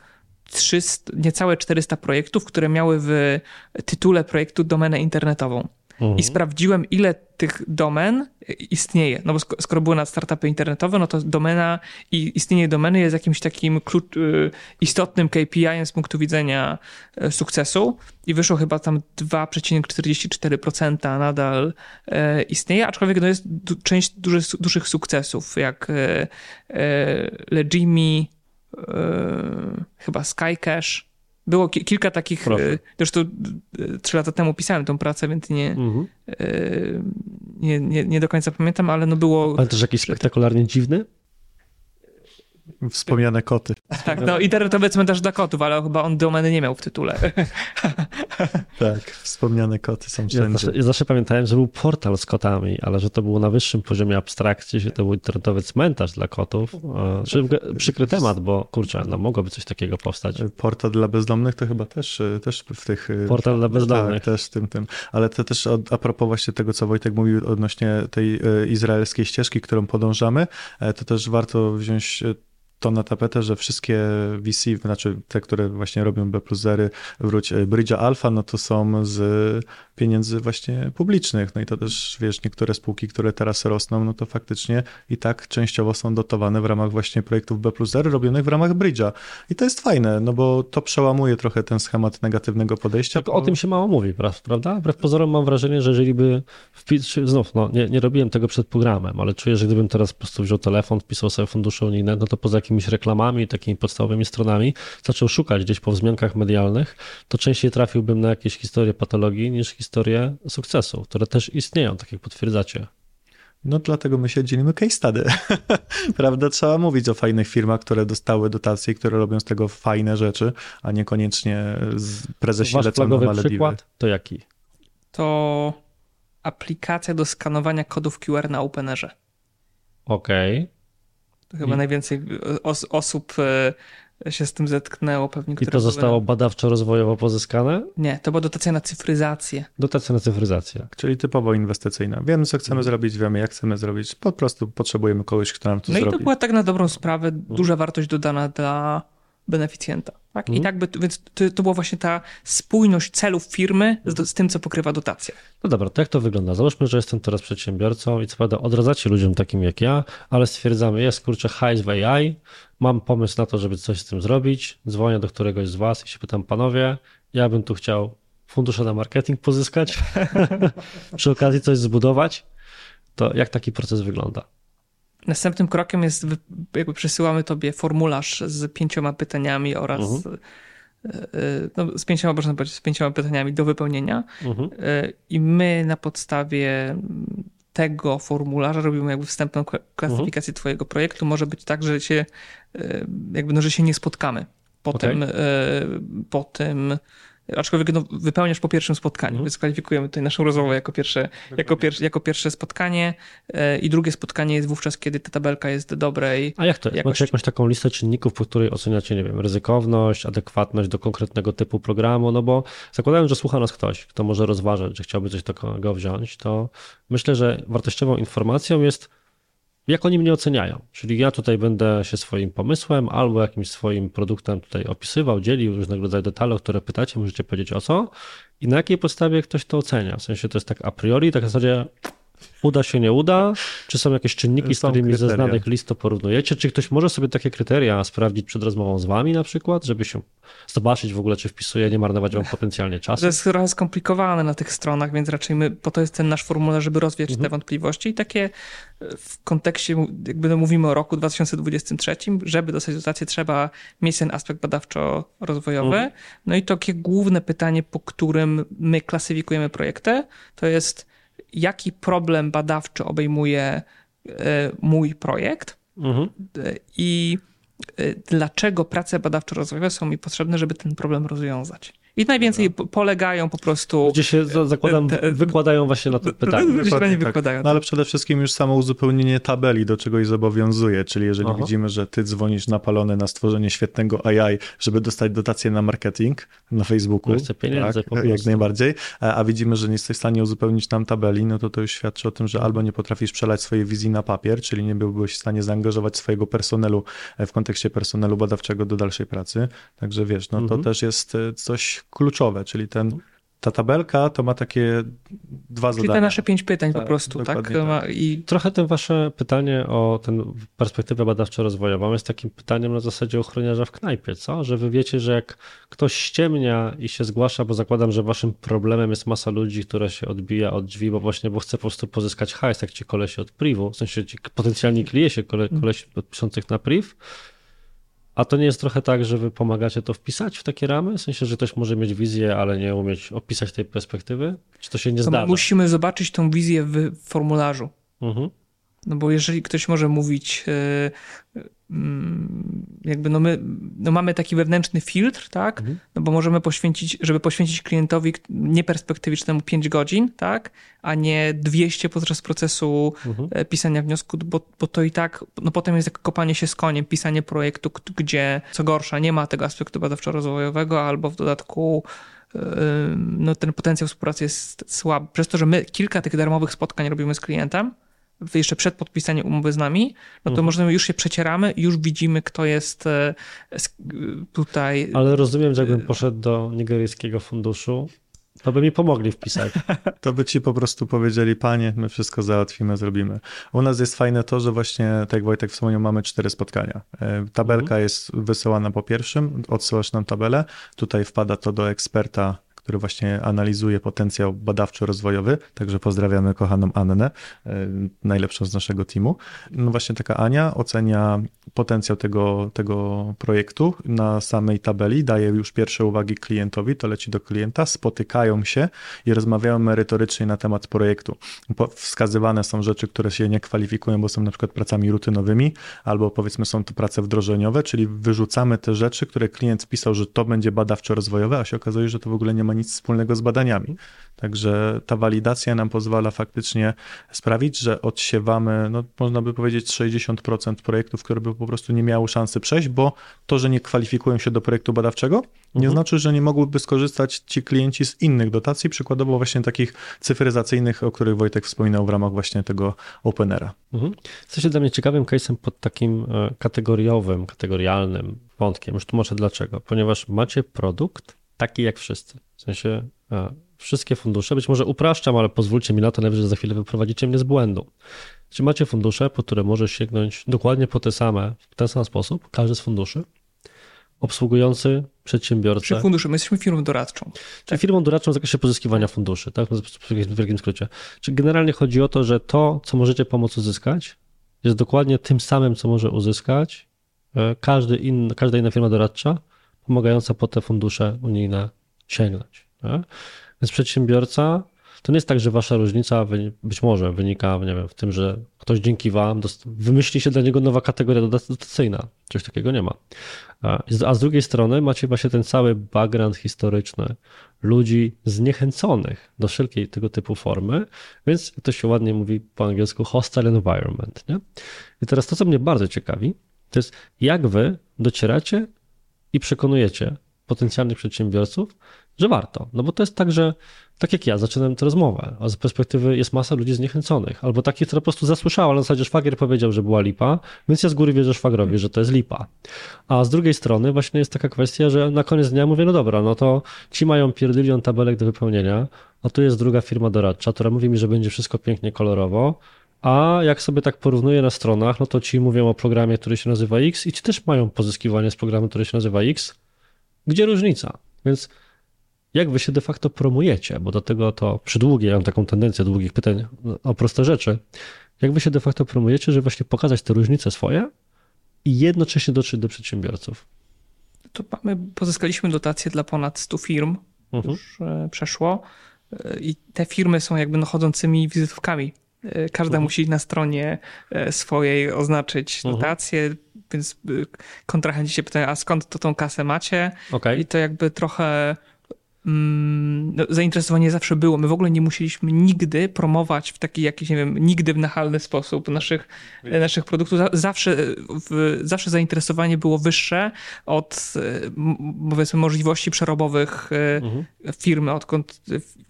300, niecałe 400 projektów, które miały w tytule projektu domenę internetową. Mhm. I sprawdziłem, ile tych domen istnieje. No bo skoro były na startupy internetowe, no to domena i istnienie domeny jest jakimś takim klucz, y, istotnym KPI z punktu widzenia e, sukcesu i wyszło chyba tam 2,44% nadal e, istnieje, aczkolwiek no jest część dużych, dużych sukcesów, jak e, Legimi, chyba Skycash, było ki kilka takich, Proszę. zresztą e, trzy lata temu pisałem tą pracę, więc nie, mhm. E, nie, nie, nie, do końca pamiętam, ale no było... Ale też jakiś spektakularnie dziwny? Wspomniane koty. Tak, no internetowy cmentarz dla kotów, ale chyba on domeny nie miał w tytule. tak, wspomniane koty są wszędzie. Ja zawsze, ja zawsze, pamiętałem, że był portal z kotami, ale że to było na wyższym poziomie abstrakcji, że to był internetowy cmentarz dla kotów. Że przykry temat, bo kurczę, no mogłoby coś takiego powstać. Portal dla bezdomnych to chyba też, też w tych... Portal dla bezdomnych. Tak, też tym, tym. Ale to też a propos właśnie tego, co Wojtek mówił odnośnie tej e, izraelskiej ścieżki, którą podążamy, e, to też warto wziąć e, to na tapetę, że wszystkie VC, znaczy te, które właśnie robią B plus zery, wróć e, Bridge'a Alpha, no to są z pieniędzy właśnie publicznych. No i to też, wiesz, niektóre spółki, które teraz rosną, no to faktycznie i tak częściowo są dotowane w ramach właśnie projektów B plus zery robionych w ramach Bridge'a. I to jest fajne, no bo to przełamuje trochę ten schemat negatywnego podejścia. Tak, bo... o tym się mało mówi, prawda? Wbrew pozorom mam wrażenie, że jeżeli by wpis... znów, no nie, nie robiłem tego przed programem, ale czuję, że gdybym teraz po prostu wziął telefon, wpisał sobie fundusze unijne, no to poza jakimś jakimiś reklamami, takimi podstawowymi stronami, zaczął szukać gdzieś po wzmiankach medialnych, to częściej trafiłbym na jakieś historie patologii niż historie sukcesu, które też istnieją, tak jak potwierdzacie. No dlatego my się dzielimy case study. Prawda? Trzeba mówić o fajnych firmach, które dostały dotacje i które robią z tego fajne rzeczy, a niekoniecznie z prezesi Wasz lecą na przykład to jaki? To aplikacja do skanowania kodów QR na Openerze. Okej. Okay. Chyba I... najwięcej os osób e, się z tym zetknęło pewnie. I to zostało na... badawczo-rozwojowo pozyskane? Nie, to była dotacja na cyfryzację. Dotacja na cyfryzację. Czyli typowo inwestycyjna. Wiemy, co chcemy mhm. zrobić, wiemy, jak chcemy zrobić. Po prostu potrzebujemy kogoś, kto nam to no zrobi. No i to była tak na dobrą sprawę duża wartość dodana dla beneficjenta. Tak? Mhm. I tak by, więc to, to, była właśnie ta spójność celów firmy z, z, tym, co pokrywa dotacja. No dobra, to jak to wygląda? Załóżmy, że jestem teraz przedsiębiorcą i co prawda odradzacie ludziom takim jak ja, ale stwierdzamy, jest kurczę hajs w AI, mam pomysł na to, żeby coś z tym zrobić, dzwonię do któregoś z was i się pytam, panowie, ja bym tu chciał fundusze na marketing pozyskać, przy okazji coś zbudować, to jak taki proces wygląda? Następnym krokiem jest, jakby przesyłamy tobie formularz z pięcioma pytaniami oraz mhm. E, e, no, z pięcioma, można powiedzieć, z pięcioma pytaniami do wypełnienia mhm. E, i my na podstawie tego formularza robimy jakby wstępną klasyfikację mhm. twojego projektu. Może być tak, że się jakby, no, że się nie spotkamy. Potem, okay. po tym aczkolwiek no, wypełniasz po pierwszym spotkaniu, więc kwalifikujemy tutaj naszą rozmowę jako pierwsze, jako, pier, jako pierwsze spotkanie e, i drugie spotkanie jest wówczas, kiedy ta tabelka jest dobrej A jak to? Jakości. Macie jakąś taką listę czynników, po której oceniacie, nie wiem, ryzykowność, adekwatność do konkretnego typu programu, no bo zakładając, że słucha nas ktoś, kto może rozważać, że chciałby coś takiego wziąć, to myślę, że wartościową informacją jest jak oni mnie oceniają. Czyli ja tutaj będę się swoim pomysłem albo jakimś swoim produktem tutaj opisywał, dzielił różnego rodzaju detale, o które pytacie, możecie powiedzieć o co i na jakiej podstawie ktoś to ocenia. W sensie to jest tak a priori, tak w zasadzie uda się, nie uda? Czy są jakieś czynniki, są z którymi kryteria. ze znanych list to porównujecie? Czy ktoś może sobie takie kryteria sprawdzić przed rozmową z wami na przykład, żeby się zobaczyć w ogóle, czy wpisuje, nie marnować wam potencjalnie czasu? To jest trochę skomplikowane na tych stronach, więc raczej my, po to jest ten nasz formularz, żeby rozwiać mhm. te wątpliwości i takie e, w kontekście, jakby no mówimy o roku 2023, żeby dostać dotację trzeba mieć ten aspekt badawczo-rozwojowy. Mhm. No i takie główne pytanie, po którym my klasyfikujemy projekty, to jest jaki problem badawczy obejmuje e, mój projekt mhm. E, i e, dlaczego prace badawczo-rozwojowe są mi potrzebne, żeby ten problem rozwiązać. I najwięcej Dobra. polegają po prostu. Gdzie się zakładam, te, wykładają właśnie na to pytanie. tak. wykładają. No ale przede wszystkim już samo uzupełnienie tabeli do czegoś zobowiązuje, czyli jeżeli Aha. widzimy, że ty dzwonisz napalony na stworzenie świetnego AI, żeby dostać dotację na marketing na Facebooku, pieniądze tak, jak najbardziej, a widzimy, że nie jesteś w stanie uzupełnić nam tabeli, no to to już świadczy o tym, że albo nie potrafisz przelać swojej wizji na papier, czyli nie byłbyś w stanie zaangażować swojego personelu e, w kontekście personelu badawczego do dalszej pracy. Także wiesz, no to mhm. też jest e, coś kluczowe, czyli ten, ta tabelka to ma takie dwa czyli zadania. Czyli te nasze pięć pytań tak, po prostu, tak? tak. I trochę to wasze pytanie o tę perspektywę badawczo-rozwojową jest takim pytaniem na zasadzie ochroniarza w knajpie, co? Że wy wiecie, że jak ktoś ściemnia i się zgłasza, bo zakładam, że waszym problemem jest masa ludzi, która się odbija od drzwi, bo właśnie, bo chce po prostu pozyskać hajs, jak ci kolesi od privu, w sensie ci potencjalni klienci, kole, kolesi piszących na priv, a to nie jest trochę tak, że wy pomagacie to wpisać w takie ramy? W sensie, że ktoś może mieć wizję, ale nie umieć opisać tej perspektywy? Czy to się nie to zdarza? Musimy zobaczyć tą wizję w formularzu. Mhm. No bo jeżeli ktoś może mówić, Mm, jakby no my no mamy taki wewnętrzny filtr, tak? Mhm. No bo możemy poświęcić, żeby poświęcić klientowi nieperspektywicznemu 5 godzin, tak? A nie 200 podczas procesu mhm. E, pisania wniosku, bo, bo to i tak, no potem jest jak kopanie się z koniem, pisanie projektu, gdzie co gorsza nie ma tego aspektu badawczo-rozwojowego, albo w dodatku no ten potencjał współpracy jest słaby. Przez to, że my kilka tych darmowych spotkań robimy z klientem, jeszcze przed podpisaniem umowy z nami, no to mhm. możemy już się przecieramy i już widzimy, kto jest e, tutaj. Ale rozumiem, że jakbym poszedł do nigeryjskiego funduszu, to by mi pomogli wpisać. To by ci po prostu powiedzieli, panie, my wszystko załatwimy, zrobimy. U nas jest fajne to, że właśnie, tak jak Wojtek wspomniał, mamy cztery spotkania. E, tabelka mhm. jest wysyłana po pierwszym, odsyłasz nam tabelę, tutaj wpada to do eksperta który właśnie analizuje potencjał badawczo-rozwojowy, także pozdrawiamy kochaną Annę, e, najlepszą z naszego teamu. No właśnie taka Ania ocenia potencjał tego, tego projektu na samej tabeli, daje już pierwsze uwagi klientowi, to leci do klienta, spotykają się i rozmawiają merytorycznie na temat projektu. Wskazywane są rzeczy, które się nie kwalifikują, bo są na przykład pracami rutynowymi, albo powiedzmy są to prace wdrożeniowe, czyli wyrzucamy te rzeczy, które klient pisał, że to będzie badawczo-rozwojowe, a się okazuje, że to w ogóle nie ma ma nic wspólnego z badaniami. Także ta walidacja nam pozwala faktycznie sprawić, że odsiewamy, no, można by powiedzieć, 60% projektów, które by po prostu nie miały szansy przejść, bo to, że nie kwalifikują się do projektu badawczego, nie mhm. znaczy, że nie mogłyby skorzystać ci klienci z innych dotacji, przykładowo właśnie takich cyfryzacyjnych, o których Wojtek wspominał w ramach właśnie tego OpenEra. Mhm. się dla mnie ciekawym case'em pod takim e, kategoriowym, kategorialnym wątkiem. Już tłumaczę dlaczego. Ponieważ macie produkt taki jak wszyscy. W sensie e, wszystkie fundusze, być może upraszczam, ale pozwólcie mi na to, nawet że za chwilę wyprowadzicie mnie z błędu. Czy macie fundusze, po które możesz sięgnąć dokładnie po te same, w ten sam sposób, każdy z funduszy, obsługujący przedsiębiorcę. Czy fundusze, my jesteśmy firmą doradczą. Czyli tak. firmą doradczą w zakresie pozyskiwania funduszy, tak? W wielkim skrócie. Czy generalnie chodzi o to, że to, co możecie pomóc uzyskać, jest dokładnie tym samym, co może uzyskać e, każdy in, każda inna firma doradcza, pomagająca po te fundusze unijne sięgnąć. Tak? Więc przedsiębiorca to nie jest tak, że wasza różnica być może wynika nie wiem, w tym, że ktoś dzięki wam wymyśli się dla niego nowa kategoria dotacyjna. Coś takiego nie ma. A z drugiej strony macie właśnie ten cały background historyczny ludzi zniechęconych do wszelkiej tego typu formy, więc to się ładnie mówi po angielsku hostile environment. Nie? I teraz to, co mnie bardzo ciekawi, to jest jak wy docieracie i przekonujecie potencjalnych przedsiębiorców, że warto. No bo to jest tak, że tak jak ja zaczynam tę rozmowę, a z perspektywy jest masa ludzi zniechęconych, albo takich, które po prostu zasłyszała, ale na zasadzie szwagier powiedział, że była lipa, więc ja z góry wierzę szwagrowi, że to jest lipa. A z drugiej strony właśnie jest taka kwestia, że na koniec dnia mówię, no dobra, no to ci mają pierdylion tabelek do wypełnienia, a tu jest druga firma doradcza, która mówi mi, że będzie wszystko pięknie kolorowo, a jak sobie tak porównuję na stronach, no to ci mówią o programie, który się nazywa X i ci też mają pozyskiwanie z programu, który się nazywa X. Gdzie różnica? Więc jak wy się de facto promujecie, bo do tego to przydługie, ja mam taką tendencję długich pytań o proste rzeczy, jak wy się de facto promujecie, żeby właśnie pokazać te różnice swoje i jednocześnie dotrzeć do przedsiębiorców? To mamy, pozyskaliśmy dotacje dla ponad 100 firm, mhm. już e, przeszło e, i te firmy są jakby no chodzącymi wizytówkami. E, każda mhm. musi na stronie swojej oznaczyć mhm. dotację, mhm. więc kontrahenci się pytają, a skąd to tą kasę macie? Okay. I to jakby trochę no, zainteresowanie zawsze było. My w ogóle nie musieliśmy nigdy promować w taki jakiś, nie wiem, nigdy w nachalny sposób naszych, naszych produktów. Zawsze, w, zawsze zainteresowanie było wyższe od, powiedzmy, możliwości przerobowych e, mhm. firmy. Odkąd,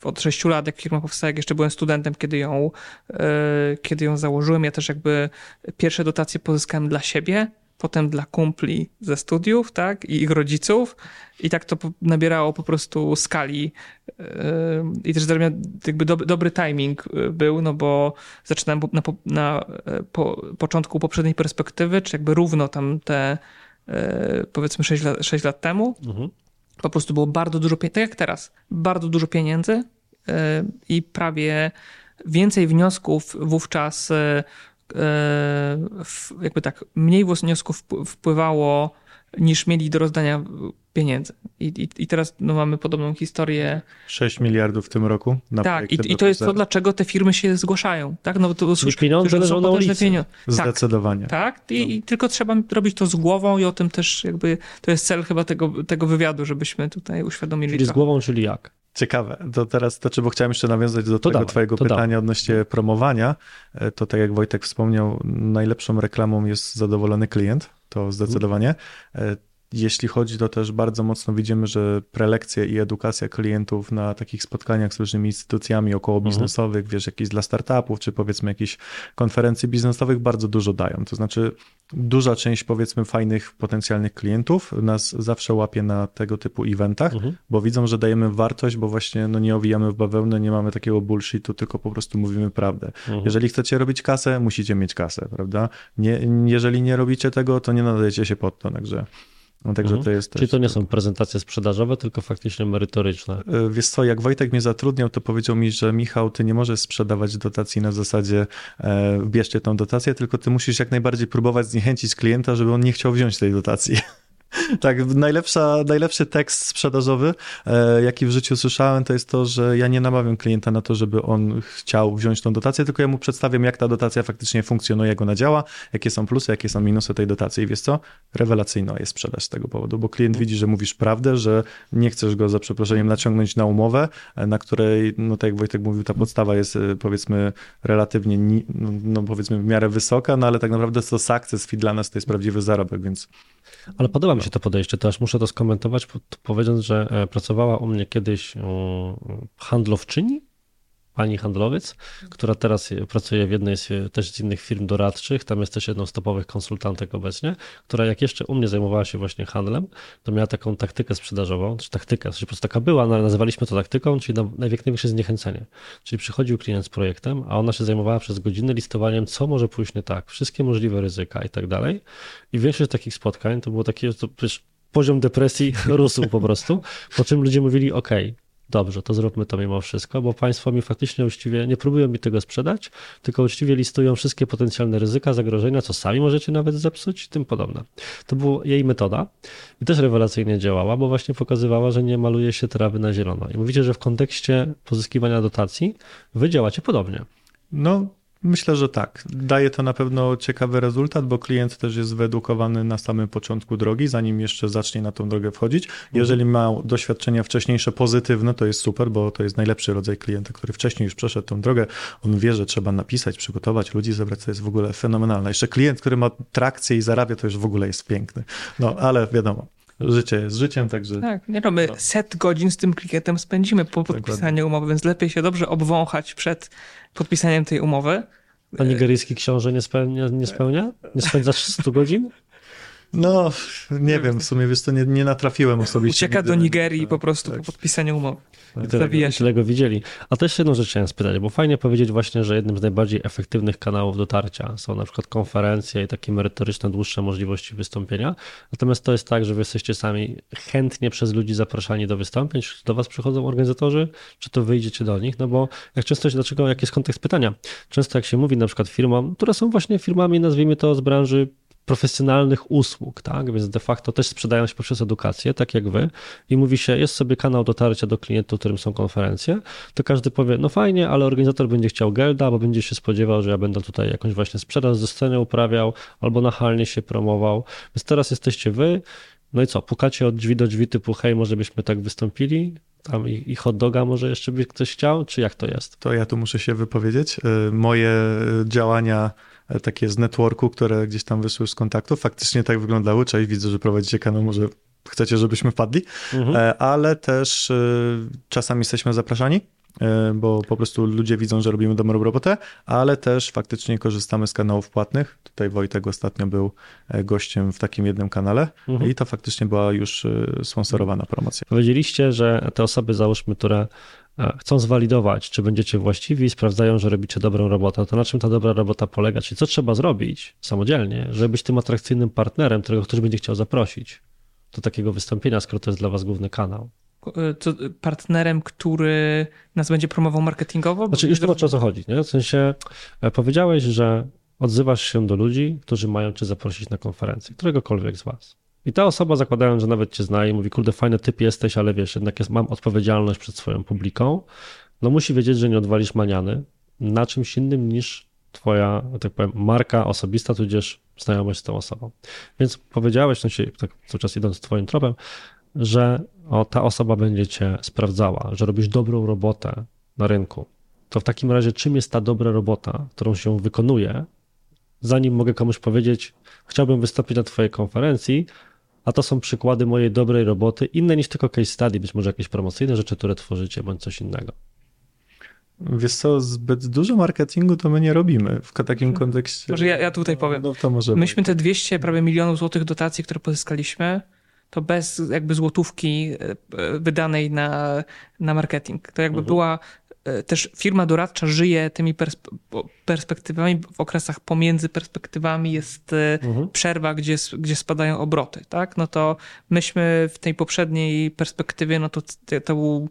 od sześciu lat, jak firma powstała, jak jeszcze byłem studentem, kiedy ją, e, kiedy ją założyłem, ja też jakby pierwsze dotacje pozyskałem dla siebie, potem dla kumpli ze studiów, tak, i ich rodziców. I tak to nabierało po prostu skali. Yy, I też jakby dobry, dobry timing yy, był, no bo zaczynałem na, na po, początku poprzedniej perspektywy, czy jakby równo tam te yy, powiedzmy 6 lat, 6 lat temu. Mhm. Po prostu było bardzo dużo pieniędzy, tak jak teraz, bardzo dużo pieniędzy i prawie więcej wniosków wówczas jakby tak, mniej wniosków wpływało niż mieli do rozdania pieniędzy. I, i, i teraz no, mamy podobną historię. 6 miliardów w tym roku. Na tak, i, i to jest to, dlaczego te firmy się zgłaszają. Tak? No, to, Czyli pieniądze leżą na ulicy. Pieniądze. Tak, Zdecydowanie. Tak, I, no. i, tylko trzeba robić to z głową i o tym też jakby, to jest cel chyba tego, tego wywiadu, żebyśmy tutaj uświadomili. Czyli trochę. z głową, czyli jak? Ciekawe. To teraz, to, czy, bo chciałem jeszcze nawiązać do to tego dawaj, twojego pytania dawaj. odnośnie promowania. E, to tak jak Wojtek wspomniał, najlepszą reklamą jest zadowolony klient, to zdecydowanie. Jeśli chodzi, to też bardzo mocno widzimy, że prelekcje i edukacja klientów na takich spotkaniach z różnymi instytucjami około mhm. biznesowych, mhm. wiesz, jakieś dla startupów, czy powiedzmy jakichś konferencji biznesowych bardzo dużo dają. To znaczy duża część powiedzmy fajnych potencjalnych klientów nas zawsze łapie na tego typu eventach, mhm. bo widzą, że dajemy wartość, bo właśnie no, nie owijamy w bawełnę, nie mamy takiego bullshitu, tylko po prostu mówimy prawdę. Mhm. Jeżeli chcecie robić kasę, musicie mieć kasę, prawda? Nie, jeżeli nie robicie tego, to nie nadajecie się pod to, także no, także mhm. to jest Czyli to nie są prezentacje sprzedażowe, tylko faktycznie merytoryczne. E, wiesz co, jak Wojtek mnie zatrudniał, to powiedział mi, że Michał, ty nie możesz sprzedawać dotacji na zasadzie e, bierzcie tą dotację, tylko ty musisz jak najbardziej próbować zniechęcić klienta, żeby on nie chciał wziąć tej dotacji. Tak, najlepsza, najlepszy tekst sprzedażowy, e, jaki w życiu słyszałem, to jest to, że ja nie namawiam klienta na to, żeby on chciał wziąć tą dotację, tylko ja mu przedstawiam, jak ta dotacja faktycznie funkcjonuje, jak ona działa, jakie są plusy, jakie są minusy tej dotacji. I wiesz co? Rewelacyjna jest sprzedaż z tego powodu, bo klient widzi, że mówisz prawdę, że nie chcesz go za przeproszeniem naciągnąć na umowę, e, na której, no tak jak Wojtek mówił, ta podstawa jest e, powiedzmy relatywnie, no, no powiedzmy w miarę wysoka, no ale tak naprawdę to success fee dla nas to jest prawdziwy zarobek, więc ale podoba mi się to podejście, też muszę to skomentować, powiedzieć, że e, pracowała u mnie kiedyś handlowczyni, pani handlowiec, która teraz pracuje w jednej z, też z innych firm doradczych, tam jest też jedną z topowych konsultantek obecnie, która jak jeszcze u mnie zajmowała się właśnie handlem, to miała taką taktykę sprzedażową, czy taktykę, to po prostu taka była, no, nazywaliśmy to taktyką, czyli największe zniechęcenie. Czyli przychodził klient z projektem, a ona się zajmowała przez godziny listowaniem, co może pójść nie tak, wszystkie możliwe ryzyka i tak dalej. I większość takich spotkań to było takie, to poziom depresji rósł po prostu, po czym ludzie mówili, ok, dobrze, to zróbmy to mimo wszystko, bo państwo mi faktycznie uczciwie nie próbują mi tego sprzedać, tylko uczciwie listują wszystkie potencjalne ryzyka, zagrożenia, co sami możecie nawet zepsuć i tym podobne. To była jej metoda i też rewelacyjnie działała, bo właśnie pokazywała, że nie maluje się trawy na zielono. I mówicie, że w kontekście pozyskiwania dotacji wy działacie podobnie. No, Myślę, że tak. Daje to na pewno ciekawy rezultat, bo klient też jest wyedukowany na samym początku drogi, zanim jeszcze zacznie na tą drogę wchodzić. Jeżeli ma doświadczenia wcześniejsze pozytywne, to jest super, bo to jest najlepszy rodzaj klienta, który wcześniej już przeszedł tą drogę. On wie, że trzeba napisać, przygotować, ludzi zebrać, to jest w ogóle fenomenalne. Jeszcze klient, który ma trakcję i zarabia, to już w ogóle jest piękny. No, ale wiadomo, życie jest życiem, także... Tak, nie no, my set godzin z tym klientem spędzimy po podpisaniu umowy, więc lepiej się dobrze obwąchać przed podpisaniem tej umowy. A nigeryjski książę nie spełnia? Nie, spełnia? nie spędzasz 100 godzin? No, nie wiem, w sumie wiesz to nie, nie natrafiłem osobiście. Ucieka do Nigerii tak, po prostu tak. po podpisaniu umowy. I tyle, tyle go widzieli. A też jedną rzecz chciałem spytać, bo fajnie powiedzieć właśnie, że jednym z najbardziej efektywnych kanałów dotarcia są na przykład konferencje i takie merytoryczne, dłuższe możliwości wystąpienia. Natomiast to jest tak, że wy jesteście sami chętnie przez ludzi zapraszani do wystąpień, czy do was przychodzą organizatorzy, czy to wyjdziecie do nich, no bo jak często, dlaczego, jaki jest kontekst pytania? Często jak się mówi na przykład firmom, które są właśnie firmami, nazwijmy to z branży profesjonalnych usług, tak? Więc de facto też sprzedają się poprzez edukację, tak jak wy. I mówi się, jest sobie kanał dotarcia do klientów, którym są konferencje, to każdy powie, no fajnie, ale organizator będzie chciał gelda, bo będzie się spodziewał, że ja będę tutaj jakąś właśnie sprzedaż ze sceny uprawiał, albo nachalnie się promował. Więc teraz jesteście wy, no i co, pukacie od drzwi do drzwi typu, hej, może byśmy tak wystąpili? Tam i, i hot doga może jeszcze by ktoś chciał, czy jak to jest? To ja tu muszę się wypowiedzieć. Y, moje działania E, takie z networku, które gdzieś tam wyszły z kontaktów, faktycznie tak wyglądały. Cześć, widzę, że prowadzicie kanał, może chcecie, żebyśmy wpadli, mhm. E, ale też czasami jesteśmy zapraszani bo po prostu ludzie widzą, że robimy dobrą robotę, ale też faktycznie korzystamy z kanałów płatnych. Tutaj Wojtek ostatnio był gościem w takim jednym kanale mhm. i to faktycznie była już sponsorowana promocja. Powiedzieliście, że te osoby, załóżmy, które chcą zwalidować, czy będziecie właściwi, sprawdzają, że robicie dobrą robotę, to na czym ta dobra robota polega? Czyli co trzeba zrobić samodzielnie, żeby być tym atrakcyjnym partnerem, którego ktoś będzie chciał zaprosić do takiego wystąpienia, skoro to jest dla was główny kanał? To partnerem, który nas będzie promował marketingowo? Znaczy, już tłumaczę o co chodzi. Nie? W sensie e, powiedziałeś, że odzywasz się do ludzi, którzy mają cię zaprosić na konferencję, któregokolwiek z was. I ta osoba, zakładając, że nawet cię zna i mówi, kurde, fajny typ jesteś, ale wiesz, jednak jest, mam odpowiedzialność przed swoją publiką, no musi wiedzieć, że nie odwalisz maniany na czymś innym niż twoja, tak powiem, marka osobista, tudzież znajomość z tą osobą. Więc powiedziałeś, no się, tak cały czas idąc twoim tropem, że o, ta osoba będzie cię sprawdzała, że robisz dobrą robotę na rynku. To w takim razie czym jest ta dobra robota, którą się wykonuje, zanim mogę komuś powiedzieć, chciałbym wystąpić na twojej konferencji, a to są przykłady mojej dobrej roboty, inne niż tylko case study, być może jakieś promocyjne rzeczy, które tworzycie, bądź coś innego. Wiesz co, zbyt dużo marketingu to my nie robimy w takim kontekście. Może ja, ja tutaj powiem. No, to może Myśmy te 200 prawie milionów złotych dotacji, które pozyskaliśmy, to bez jakby złotówki e, e, wydanej na, na marketing. To jakby mhm. była E, też firma doradcza żyje tymi perspektywami, w okresach pomiędzy perspektywami jest mhm. przerwa, gdzie, gdzie spadają obroty, tak? No to myśmy w tej poprzedniej perspektywie, no to to był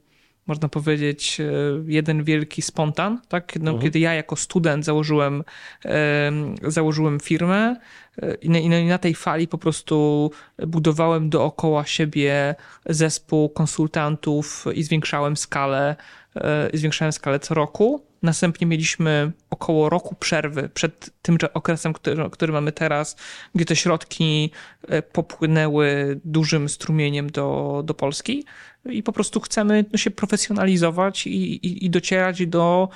można powiedzieć, e, jeden wielki spontan, tak? No, Mhm. Kiedy ja jako student założyłem, em, założyłem firmę e, i na, tej fali po prostu budowałem dookoła siebie zespół konsultantów i zwiększałem skalę, e, i zwiększałem skalę co roku. Następnie mieliśmy około roku przerwy przed tym okresem, który, który mamy teraz, gdzie te środki e, popłynęły dużym strumieniem do, do Polski i po prostu chcemy no, się profesjonalizować i, i, i docierać do,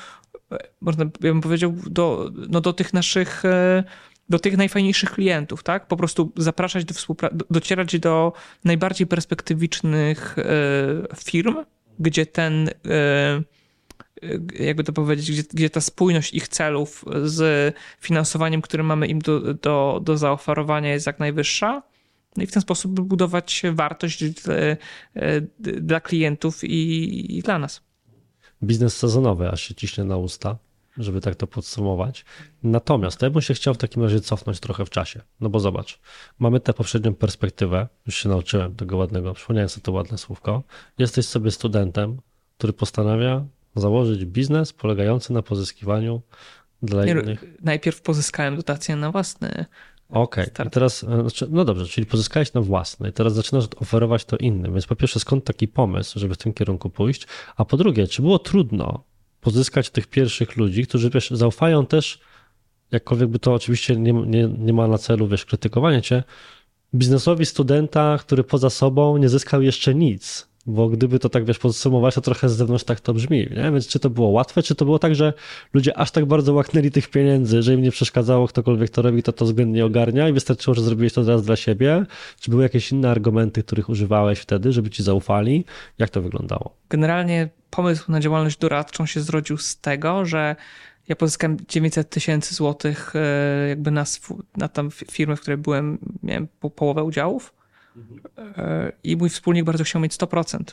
e, można ja bym powiedział, do, no, do tych naszych, e, do tych najfajniejszych klientów, tak? Po prostu zapraszać do współpracy, docierać do najbardziej perspektywicznych firm, gdzie ten, jakby to powiedzieć, gdzie, gdzie ta spójność ich celów z finansowaniem, które mamy im do, do, do zaoferowania jest jak najwyższa. No i w ten sposób budować wartość e, e, dla klientów i, i dla nas. biznes sezonowy, aż się ciśnie na usta, żeby tak to podsumować. Natomiast ja bym się chciał w takim razie cofnąć trochę w czasie. No bo zobacz, mamy tę poprzednią perspektywę, już się nauczyłem tego ładnego, przypomniałem sobie to ładne słówko. Jesteś sobie studentem, który postanawia założyć biznes polegający na pozyskiwaniu dla Nie, innych. najpierw pozyskałem dotację na własny. Okej, start. teraz, e, znaczy, no dobrze, czyli pozyskałeś na własne i teraz zaczynasz oferować to innym, więc po pierwsze skąd taki pomysł, żeby w tym kierunku pójść, a po drugie, czy było trudno pozyskać tych pierwszych ludzi, którzy wiesz, zaufają też, jakkolwiek by to oczywiście nie, nie, nie ma na celu, wiesz, krytykowanie cię, biznesowi studenta, który poza sobą nie zyskał jeszcze nic, bo gdyby to tak, wiesz, podsumować, to trochę z zewnątrz tak to brzmi, nie? Więc czy to było łatwe, czy to było tak, że ludzie aż tak bardzo łaknęli tych pieniędzy, że im nie przeszkadzało, ktokolwiek to robi, to to względnie ogarnia i wystarczyło, że zrobiłeś to teraz dla siebie? Czy były jakieś inne argumenty, których używałeś wtedy, żeby ci zaufali? Jak to wyglądało? Generalnie pomysł na działalność doradczą się zrodził z tego, że ja pozyskałem 900 tysięcy złotych e, jakby na, na tam fi- firmę, w której byłem, miałem po, połowę udziałów i mój wspólnik bardzo chciał mieć 100%.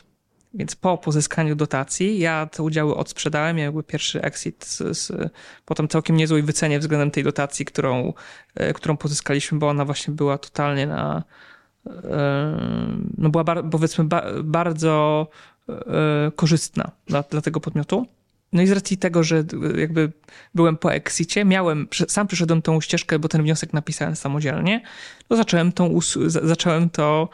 Więc po pozyskaniu dotacji ja te udziały odsprzedałem, jakby pierwszy exit, z, z, potem całkiem niezłej wycenie względem tej dotacji, którą, e, którą pozyskaliśmy, bo ona właśnie była totalnie na, e, no była bar, powiedzmy ba, bardzo e, korzystna dla, dla tego podmiotu. No i z racji tego, że e, jakby byłem po exicie, miałem, sam przyszedłem tą ścieżkę, bo ten wniosek napisałem samodzielnie, to zacząłem tą, zacząłem to,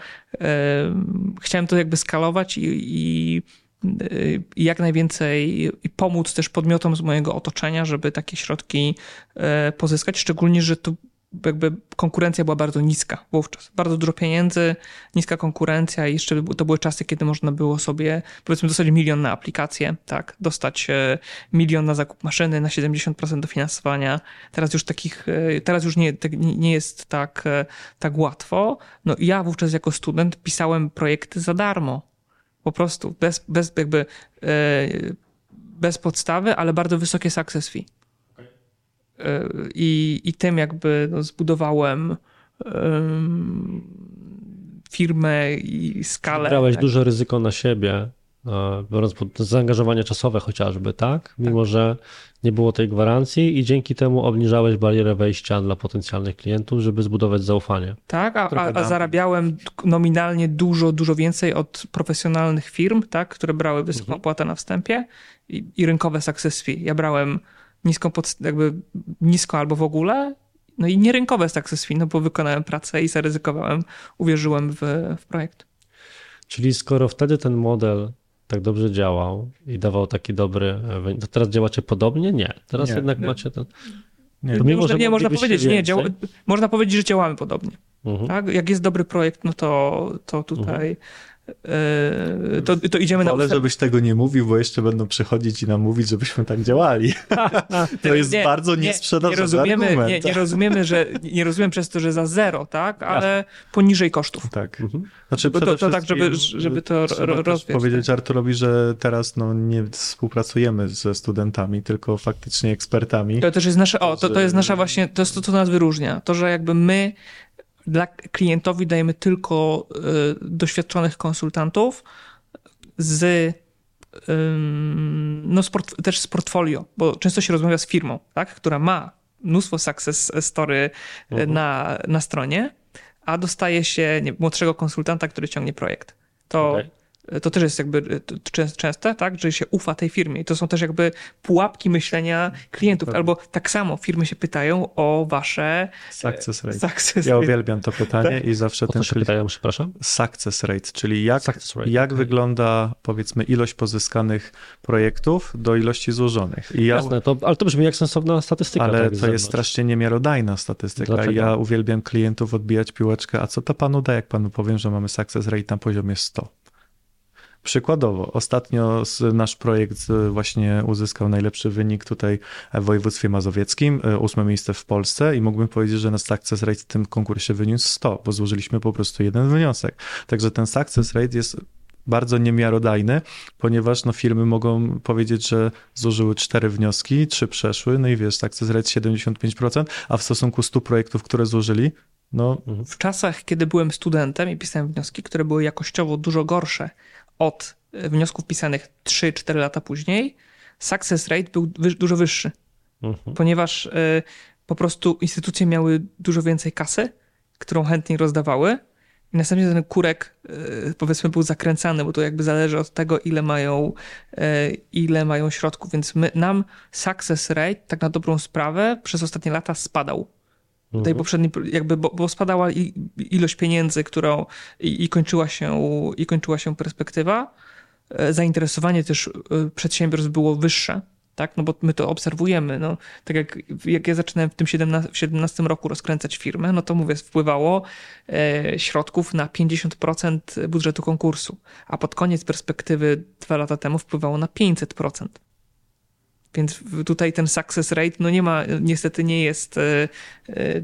chciałem to jakby skalować i, i, i jak najwięcej i pomóc też podmiotom z mojego otoczenia, żeby takie środki e, pozyskać, szczególnie, że to jakby konkurencja była bardzo niska wówczas. Bardzo dużo pieniędzy, niska konkurencja i jeszcze to były czasy, kiedy można było sobie powiedzmy dostać milion na aplikację, tak, dostać e, milion na zakup maszyny, na 70% dofinansowania. Teraz już takich, e, teraz już nie, tak- nie nie jest tak, e, tak łatwo. No ja wówczas jako student pisałem projekty za darmo. Po prostu, bez, bez jakby, bez podstawy, ale bardzo wysokie success fee. I, i tym jakby no, zbudowałem em, firmę i skalę. Brałeś tak. duże ryzyko na siebie, biorąc pod zaangażowanie czasowe chociażby, tak? Mimo, że nie było tej gwarancji i dzięki temu obniżałeś barierę wejścia dla potencjalnych klientów, żeby zbudować zaufanie. Tak, a, a, a zarabiałem nominalnie dużo, dużo więcej od profesjonalnych firm, tak, które brały wysoką Mhm. opłatę na wstępie i, i rynkowe success fee. Ja brałem niską, pod, jakby nisko albo w ogóle, no i nierynkowe success fee, no bo wykonałem pracę i zaryzykowałem, uwierzyłem w, w projekt. Czyli skoro wtedy ten model tak dobrze działał i dawał taki dobry e, to teraz działacie podobnie? Nie. Teraz Nie. jednak Nie. macie ten... Nie, To mimo, można, że nie, można powiedzieć, nie, działa, można powiedzieć, że działamy podobnie. Mhm. Tak? Jak jest dobry projekt, no to, to tutaj e, to, to idziemy na Wolę, ustęp. żebyś tego nie mówił, bo jeszcze będą przychodzić i nam mówić, żebyśmy tak działali. To jest Nie, bardzo nie, niesprzedażowy nie rozumiemy, argument. nie, nie rozumiemy, że nie rozumiem przez to, że za zero, tak, ale poniżej kosztów. Tak. Mhm. Znaczy, to- to tak, żeby- żeby to trzeba ro- też rozwiać, powiedzieć Arturowi, że teraz no, nie współpracujemy ze studentami, tylko faktycznie ekspertami. To też jest nasze, o, to, to jest nasza właśnie, to jest to, co nas wyróżnia. To, że jakby my dla klientowi dajemy tylko y, doświadczonych konsultantów z no z też z portfolio, bo często się rozmawia z firmą, tak, która ma mnóstwo success story y, na, na stronie, a dostaje się nie, młodszego konsultanta, który ciągnie projekt. To Okej. To też jest jakby częste, tak, że się ufa tej firmie. I to są też jakby pułapki myślenia klientów. Albo tak samo firmy się pytają o wasze success rate. Success ja rate. uwielbiam to pytanie tak? i zawsze o ten się pytają, przepraszam? Success rate, czyli jak, rate, jak okay. wygląda powiedzmy ilość pozyskanych projektów do ilości złożonych. I ja... Jasne, to, ale to brzmi jak sensowna statystyka. Ale tak, to jest strasznie niemiarodajna statystyka. Dlaczego? Ja uwielbiam klientów odbijać piłeczkę, a co to panu da, jak panu powiem, że mamy success rate na poziomie 100? Przykładowo, ostatnio nasz projekt właśnie uzyskał najlepszy wynik tutaj w województwie mazowieckim, e, ósme miejsce w Polsce i mógłbym powiedzieć, że nasz success rate w tym konkursie wyniósł 100, bo złożyliśmy po prostu jeden wniosek. Także ten success rate jest bardzo niemiarodajny, ponieważ no, firmy mogą powiedzieć, że złożyły cztery wnioski, trzy przeszły, no i wiesz, success rate 75%, a w stosunku 100 projektów, które złożyli, no... W czasach, kiedy byłem studentem i pisałem wnioski, które były jakościowo dużo gorsze od e, wniosków pisanych 3-4 lata później, success rate był dużo wyższy, mhm. ponieważ y, po prostu instytucje miały dużo więcej kasy, którą chętnie rozdawały i następnie ten kurek y, powiedzmy był zakręcany, bo to jakby zależy od tego, ile mają, y, ile mają środków, więc my, nam success rate tak na dobrą sprawę przez ostatnie lata spadał mhm. tej poprzedniej, jakby, bo, bo spadała ilość pieniędzy, którą i, i, kończyła się, i kończyła się perspektywa. E, zainteresowanie też e, przedsiębiorstw było wyższe, tak? No bo my to obserwujemy. No, tak jak, jak ja zaczynałem w tym 17, w 17 roku rozkręcać firmę, no to mówię, wpływało e, środków na 50% budżetu konkursu, a pod koniec perspektywy dwa lata temu wpływało na 500%. Więc tutaj ten success rate, no nie ma, niestety nie jest, e, e,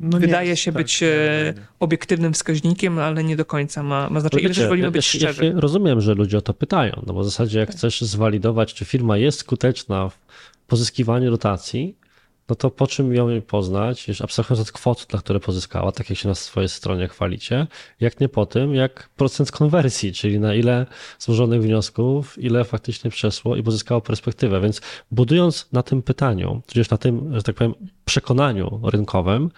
no wydaje jest, się tak, być tak, obiektywnym wskaźnikiem, ale nie do końca ma, ma znaczenie. Wiecie, wolimy ja, być szczerzy. Ja rozumiem, że ludzie o to pytają, no bo w zasadzie jak tak. chcesz zwalidować, czy firma jest skuteczna w pozyskiwaniu dotacji, no to po czym ją poznać, już abstrahując od kwot, dla które pozyskała, tak jak się na swojej stronie chwalicie, jak nie po tym, jak procent konwersji, czyli na ile złożonych wniosków, ile faktycznie przeszło i pozyskało perspektywę. Więc budując na tym pytaniu, tudzież na tym, że tak powiem, przekonaniu rynkowym,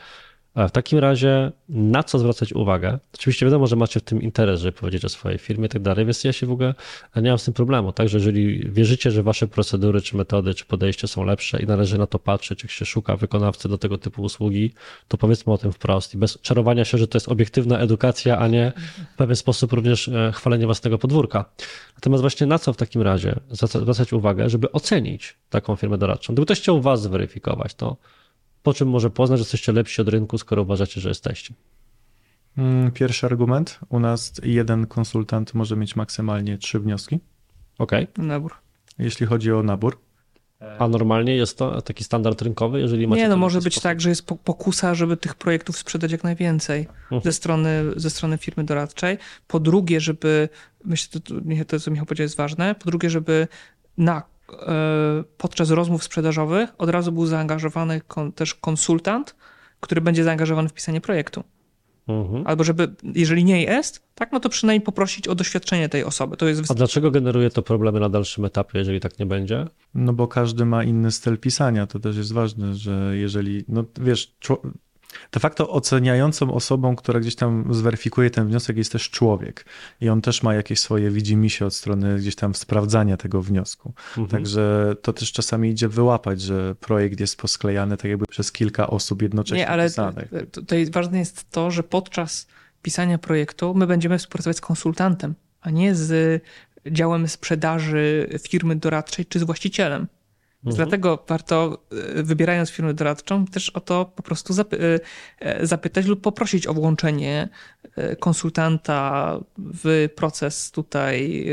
w takim razie na co zwracać uwagę? Oczywiście wiadomo, że macie w tym interes, żeby powiedzieć o swojej firmie i tak dalej, więc ja się w ogóle nie mam z tym problemu. Także jeżeli wierzycie, że wasze procedury, czy metody, czy podejście są lepsze i należy na to patrzeć, jak się szuka wykonawcy do tego typu usługi, to powiedzmy o tym wprost i bez czarowania się, że to jest obiektywna edukacja, a nie w pewien sposób również e, chwalenie własnego podwórka. Natomiast właśnie na co w takim razie zwracać uwagę, żeby ocenić taką firmę doradczą? Gdyby ktoś chciał was zweryfikować, to po czym może poznać, że jesteście lepsi od rynku, skoro uważacie, że jesteście? Mm, pierwszy argument. U nas jeden konsultant może mieć maksymalnie trzy wnioski. Okej. Okay. Nabór. Jeśli chodzi o nabór. A normalnie jest to taki standard rynkowy, jeżeli macie. Nie, no może być sposób? tak, że jest pokusa, żeby tych projektów sprzedać jak najwięcej uh-huh. ze, strony, ze strony firmy doradczej. Po drugie, żeby, myślę, to, to co Michał powiedział jest ważne, po drugie, żeby na podczas rozmów sprzedażowych od razu był zaangażowany też konsultant, który będzie zaangażowany w pisanie projektu. Mhm. Albo żeby, jeżeli nie jest, tak, no to przynajmniej poprosić o doświadczenie tej osoby. To jest... A dlaczego generuje to problemy na dalszym etapie, jeżeli tak nie będzie? No bo każdy ma inny styl pisania. To też jest ważne, że jeżeli, no wiesz, de facto oceniającą osobą, która gdzieś tam zweryfikuje ten wniosek jest też człowiek i on też ma jakieś swoje widzimisię od strony gdzieś tam sprawdzania tego wniosku. Mhm. Także to też czasami idzie wyłapać, że projekt jest posklejany tak jakby przez kilka osób jednocześnie Nie, ale pisanych. Tutaj ważne jest to, że podczas pisania projektu my będziemy współpracować z konsultantem, a nie z działem sprzedaży firmy doradczej czy z właścicielem. Mhm. Dlatego warto, e, wybierając firmę doradczą, też o to po prostu zapy e, e, zapytać lub poprosić o włączenie konsultanta w proces tutaj,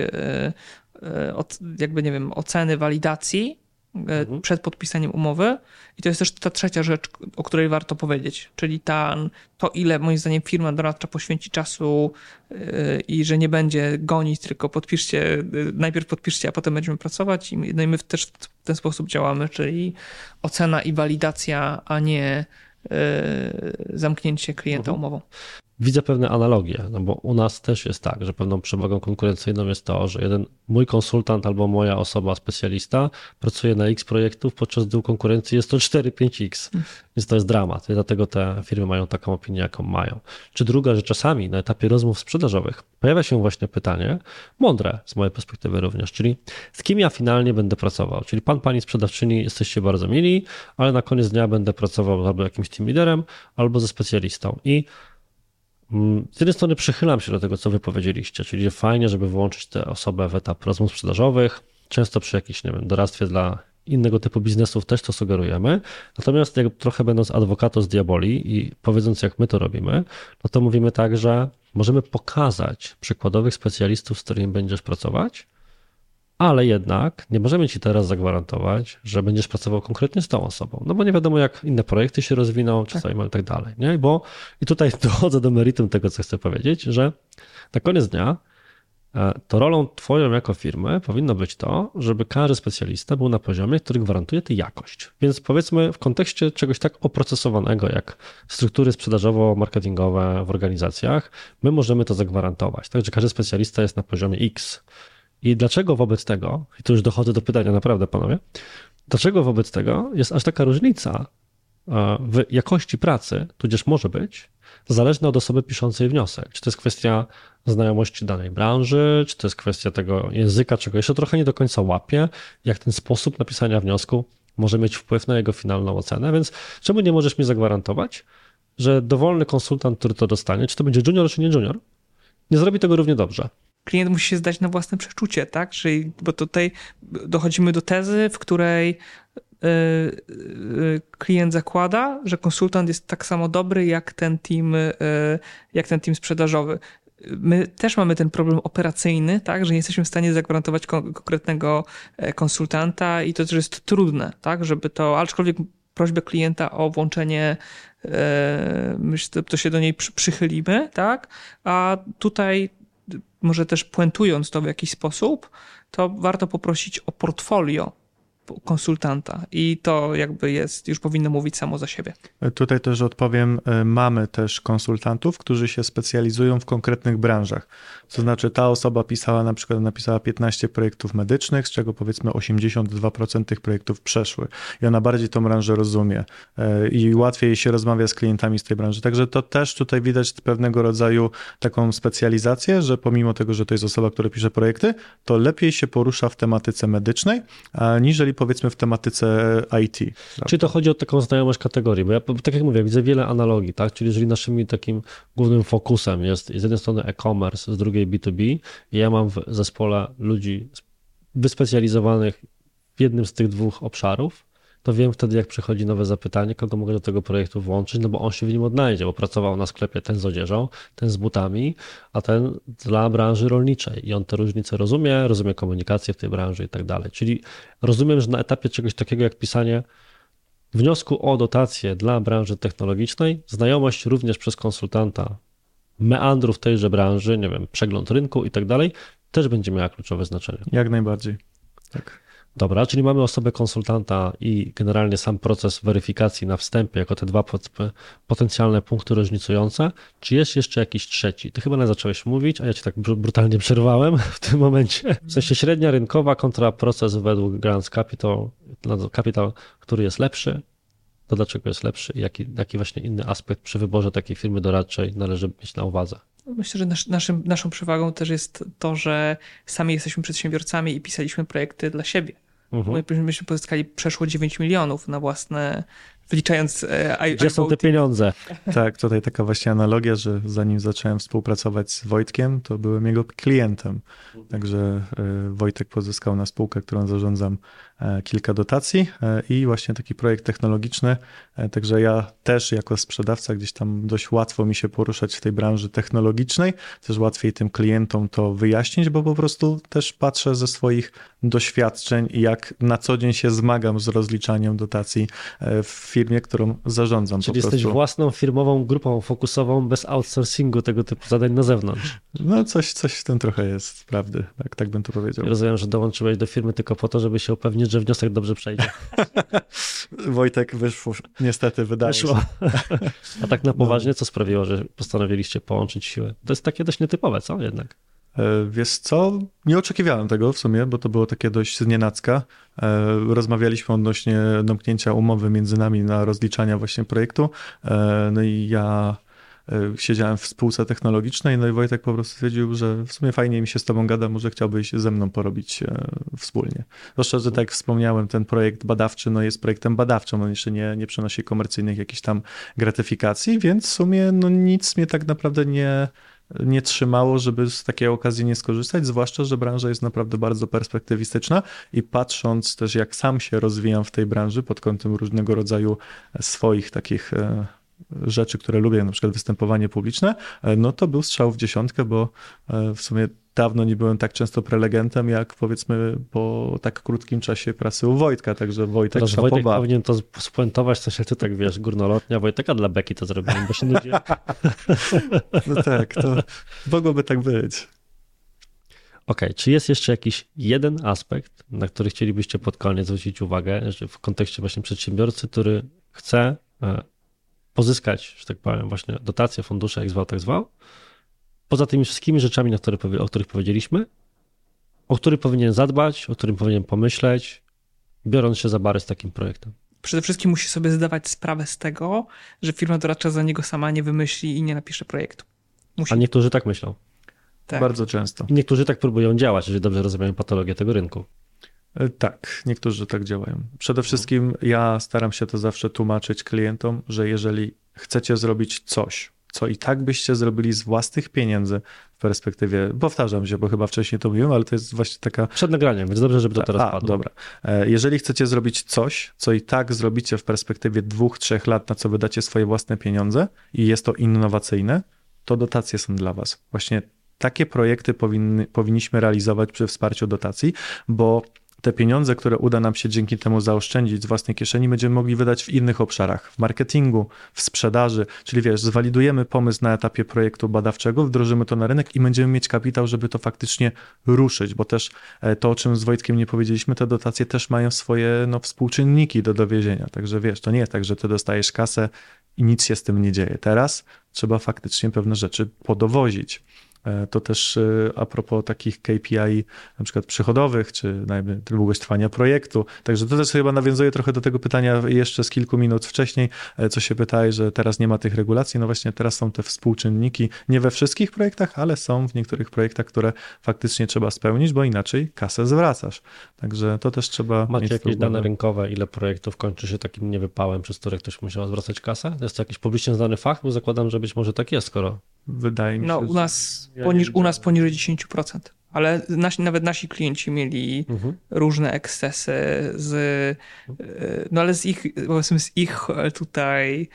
jakby nie wiem, oceny, walidacji mhm. przed podpisaniem umowy. I to jest też ta trzecia rzecz, o której warto powiedzieć, czyli ta, to, ile moim zdaniem firma doradcza poświęci czasu yy, i że nie będzie gonić, tylko podpiszcie, yy, najpierw podpiszcie, a potem będziemy pracować. I my, no i my też w ten sposób działamy, czyli ocena i walidacja, a nie zamknięcie klienta mhm. umową. Widzę pewne analogie, no bo u nas też jest tak, że pewną przewagą konkurencyjną jest to, że jeden mój konsultant albo moja osoba specjalista pracuje na X projektów, podczas gdy u konkurencji jest to 4-5X, więc to jest dramat. I dlatego te firmy mają taką opinię, jaką mają. Czy druga, że czasami na etapie rozmów sprzedażowych pojawia się właśnie pytanie, mądre z mojej perspektywy również, czyli z kim ja finalnie będę pracował? Czyli pan, pani sprzedawczyni jesteście bardzo mili, ale na koniec dnia będę pracował albo jakimś team liderem, albo ze specjalistą. I z jednej strony przychylam się do tego, co wy powiedzieliście, czyli fajnie, żeby włączyć tę osobę w etap rozmów sprzedażowych, często przy jakimś, nie wiem, doradztwie dla innego typu biznesów też to sugerujemy. Natomiast jak trochę będąc adwokatos diaboli i powiedząc, jak my to robimy, no to mówimy tak, że możemy pokazać przykładowych specjalistów, z którymi będziesz pracować, ale jednak nie możemy ci teraz zagwarantować, że będziesz pracował konkretnie z tą osobą, no bo nie wiadomo, jak inne projekty się rozwiną, czasami tak. i tak dalej, nie? Bo i tutaj dochodzę do meritum tego, co chcę powiedzieć, że na koniec dnia e, to rolą twoją jako firmy powinno być to, żeby każdy specjalista był na poziomie, który gwarantuje tę jakość. Więc powiedzmy w kontekście czegoś tak oprocesowanego jak struktury sprzedażowo-marketingowe w organizacjach, my możemy to zagwarantować. Także każdy specjalista jest na poziomie X. I dlaczego wobec tego, i tu już dochodzę do pytania naprawdę, panowie, dlaczego wobec tego jest aż taka różnica e, w jakości pracy, tudzież może być, zależna od osoby piszącej wniosek. Czy to jest kwestia znajomości danej branży, czy to jest kwestia tego języka, czego jeszcze trochę nie do końca łapie, jak ten sposób napisania wniosku może mieć wpływ na jego finalną ocenę. Więc czemu nie możesz mi zagwarantować, że dowolny konsultant, który to dostanie, czy to będzie junior, czy nie junior, nie zrobi tego równie dobrze klient musi się zdać na własne przeczucie, tak? Czyli, bo tutaj dochodzimy do tezy, w której e, e, klient zakłada, że konsultant jest tak samo dobry jak ten team, e, jak ten team sprzedażowy. My też mamy ten problem operacyjny, tak, że nie jesteśmy w stanie zagwarantować konkretnego konsultanta i to też jest trudne, tak, żeby to, aczkolwiek prośbę klienta o włączenie, myślę, to się do niej przychylimy, tak, a tutaj może też puentując to w jakiś sposób, to warto poprosić o portfolio konsultanta i to jakby jest, już powinno mówić samo za siebie. Tutaj też odpowiem, e, mamy też konsultantów, którzy się specjalizują w konkretnych branżach. To znaczy ta osoba pisała na przykład, napisała 15 projektów medycznych, z czego powiedzmy 82% tych projektów przeszły i ona bardziej tą branżę rozumie e, i łatwiej się rozmawia z klientami z tej branży. Także to też tutaj widać pewnego rodzaju taką specjalizację, że pomimo tego, że to jest osoba, która pisze projekty, to lepiej się porusza w tematyce medycznej, powiedzmy w tematyce IT. Prawda? Czyli to chodzi o taką znajomość kategorii, bo ja tak jak mówię, widzę wiele analogii, tak? Czyli jeżeli naszymi takim głównym fokusem jest z jednej strony e-commerce, z drugiej B2B, i ja mam w zespole ludzi wyspecjalizowanych w jednym z tych dwóch obszarów, to wiem wtedy, jak przychodzi nowe zapytanie, kogo mogę do tego projektu włączyć, no bo on się w nim odnajdzie, bo pracował na sklepie ten z odzieżą, ten z butami, a ten dla branży rolniczej i on te różnice rozumie, rozumie komunikację w tej branży i tak dalej. Czyli rozumiem, że na etapie czegoś takiego jak pisanie wniosku o dotację dla branży technologicznej, znajomość również przez konsultanta meandrów tejże branży, nie wiem, przegląd rynku i tak dalej, też będzie miała kluczowe znaczenie. Jak najbardziej. Tak. Dobra, czyli mamy osobę konsultanta i generalnie sam proces weryfikacji na wstępie, jako te dwa potencjalne punkty różnicujące. Czy jest jeszcze jakiś trzeci? Ty chyba nie zacząłeś mówić, a ja cię tak brutalnie przerwałem w tym momencie. W sensie średnia rynkowa kontra proces według Grants Capital, Capital który jest lepszy, to dlaczego jest lepszy i jaki, jaki właśnie inny aspekt przy wyborze takiej firmy doradczej należy mieć na uwadze? Myślę, że nasz, naszym, naszą przewagą też jest to, że sami jesteśmy przedsiębiorcami i pisaliśmy projekty dla siebie. Mhm. Myśmy pozyskali przeszło 9 milionów na własne, wliczając e, Gdzie są te pieniądze? Tak, tutaj taka właśnie analogia, że zanim zacząłem współpracować z Wojtkiem, to byłem jego klientem. Także e, Wojtek pozyskał na spółkę, którą zarządzam kilka dotacji e, i właśnie taki projekt technologiczny. E, także ja też jako sprzedawca gdzieś tam dość łatwo mi się poruszać w tej branży technologicznej, też łatwiej tym klientom to wyjaśnić, bo po prostu też patrzę ze swoich doświadczeń i jak na co dzień się zmagam z rozliczaniem dotacji w firmie, którą zarządzam. Czyli jesteś własną firmową grupą fokusową bez outsourcingu tego typu zadań na zewnątrz. No coś, coś w tym trochę jest prawdy, tak, tak bym to powiedział. rozumiem, że dołączyłeś do firmy tylko po to, żeby się upewnić, że wniosek dobrze przejdzie. Wojtek wyszło, niestety wydaje. A tak na poważnie, co sprawiło, że postanowiliście połączyć siły? To jest takie dość nietypowe, co jednak? E, wiesz co, nie oczekiwałem tego w sumie, bo to było takie dość znienacka. E, rozmawialiśmy odnośnie domknięcia umowy między nami na rozliczania właśnie projektu. E, no i ja siedziałem w spółce technologicznej, no i Wojtek po prostu stwierdził, że w sumie fajnie mi się z tobą gada, może chciałbyś ze mną porobić wspólnie. Zwłaszcza, że tak jak wspomniałem, ten projekt badawczy no jest projektem badawczym, on jeszcze nie, nie przynosi komercyjnych jakichś tam gratyfikacji, więc w sumie no nic mnie tak naprawdę nie, nie trzymało, żeby z takiej okazji nie skorzystać, zwłaszcza, że branża jest naprawdę bardzo perspektywistyczna i patrząc też jak sam się rozwijam w tej branży pod kątem różnego rodzaju swoich takich e, rzeczy, które lubię, na przykład występowanie publiczne, e, no to był strzał w dziesiątkę, bo e, w sumie dawno nie byłem tak często prelegentem, jak powiedzmy po tak krótkim czasie pracy u Wojtka, także Wojtek Teraz Wojtek powinien to spuentować, coś jak ty tak wiesz, górnolotnia Wojteka dla Beki to zrobiłem, bo się nudzi. no tak, to mogłoby tak być. Okej, okay, czy jest jeszcze jakiś jeden aspekt, na który chcielibyście pod koniec zwrócić uwagę, że w kontekście właśnie przedsiębiorcy, który chce e, pozyskać, że tak powiem, właśnie dotacje, fundusze, jak zwał, tak zwał, poza tymi wszystkimi rzeczami, na które, o których powiedzieliśmy, o których powinien zadbać, o którym powinien pomyśleć, biorąc się za bary z takim projektem? Przede wszystkim musi sobie zdawać sprawę z tego, że firma doradcza za niego sama nie wymyśli i nie napisze projektu. Musi. A niektórzy tak myślą. Tak. Bardzo często. I niektórzy tak próbują działać, jeżeli dobrze rozumieją patologię tego rynku. E, tak, niektórzy tak działają. Przede wszystkim ja staram się to zawsze tłumaczyć klientom, że jeżeli chcecie zrobić coś, co i tak byście zrobili z własnych pieniędzy w perspektywie, powtarzam się, bo chyba wcześniej to mówiłem, ale to jest właśnie taka... Przed nagraniem, więc dobrze, żeby to teraz A, padło. dobra. E, jeżeli chcecie zrobić coś, co i tak zrobicie w perspektywie dwóch, trzech lat, na co wydacie swoje własne pieniądze i jest to innowacyjne, to dotacje są dla was. Właśnie takie projekty powinny, powinniśmy realizować przy wsparciu dotacji, bo te pieniądze, które uda nam się dzięki temu zaoszczędzić z własnej kieszeni, będziemy mogli wydać w innych obszarach, w marketingu, w sprzedaży, czyli wiesz, zwalidujemy pomysł na etapie projektu badawczego, wdrożymy to na rynek i będziemy mieć kapitał, żeby to faktycznie ruszyć, bo też e, to, o czym z Wojtkiem nie powiedzieliśmy, te dotacje też mają swoje no, współczynniki do dowiezienia, także wiesz, to nie tak, że ty dostajesz kasę i nic się z tym nie dzieje. Teraz trzeba faktycznie pewne rzeczy podowozić. E, to też e, a propos takich KPI, na przykład przychodowych, czy długość trwania projektu. Także to też chyba nawiązuje trochę do tego pytania jeszcze z kilku minut wcześniej, e, co się pytałeś, że teraz nie ma tych regulacji. No właśnie teraz są te współczynniki, nie we wszystkich projektach, ale są w niektórych projektach, które faktycznie trzeba spełnić, bo inaczej kasę zwracasz. Także to też trzeba Macie mieć jakieś dane rynkowe, ile projektów kończy się takim niewypałem, przez które ktoś musiał zwracać kasę? Jest to jakiś publicznie znany fakt? Bo zakładam, że być może tak jest, skoro Wydaje mi no, się. No, u nas, ja poniż, u nas poniżej 10%. Ale nasi, nawet nasi klienci mieli mhm. różne ekscesy z, e, no ale z ich, powiedzmy, z ich tutaj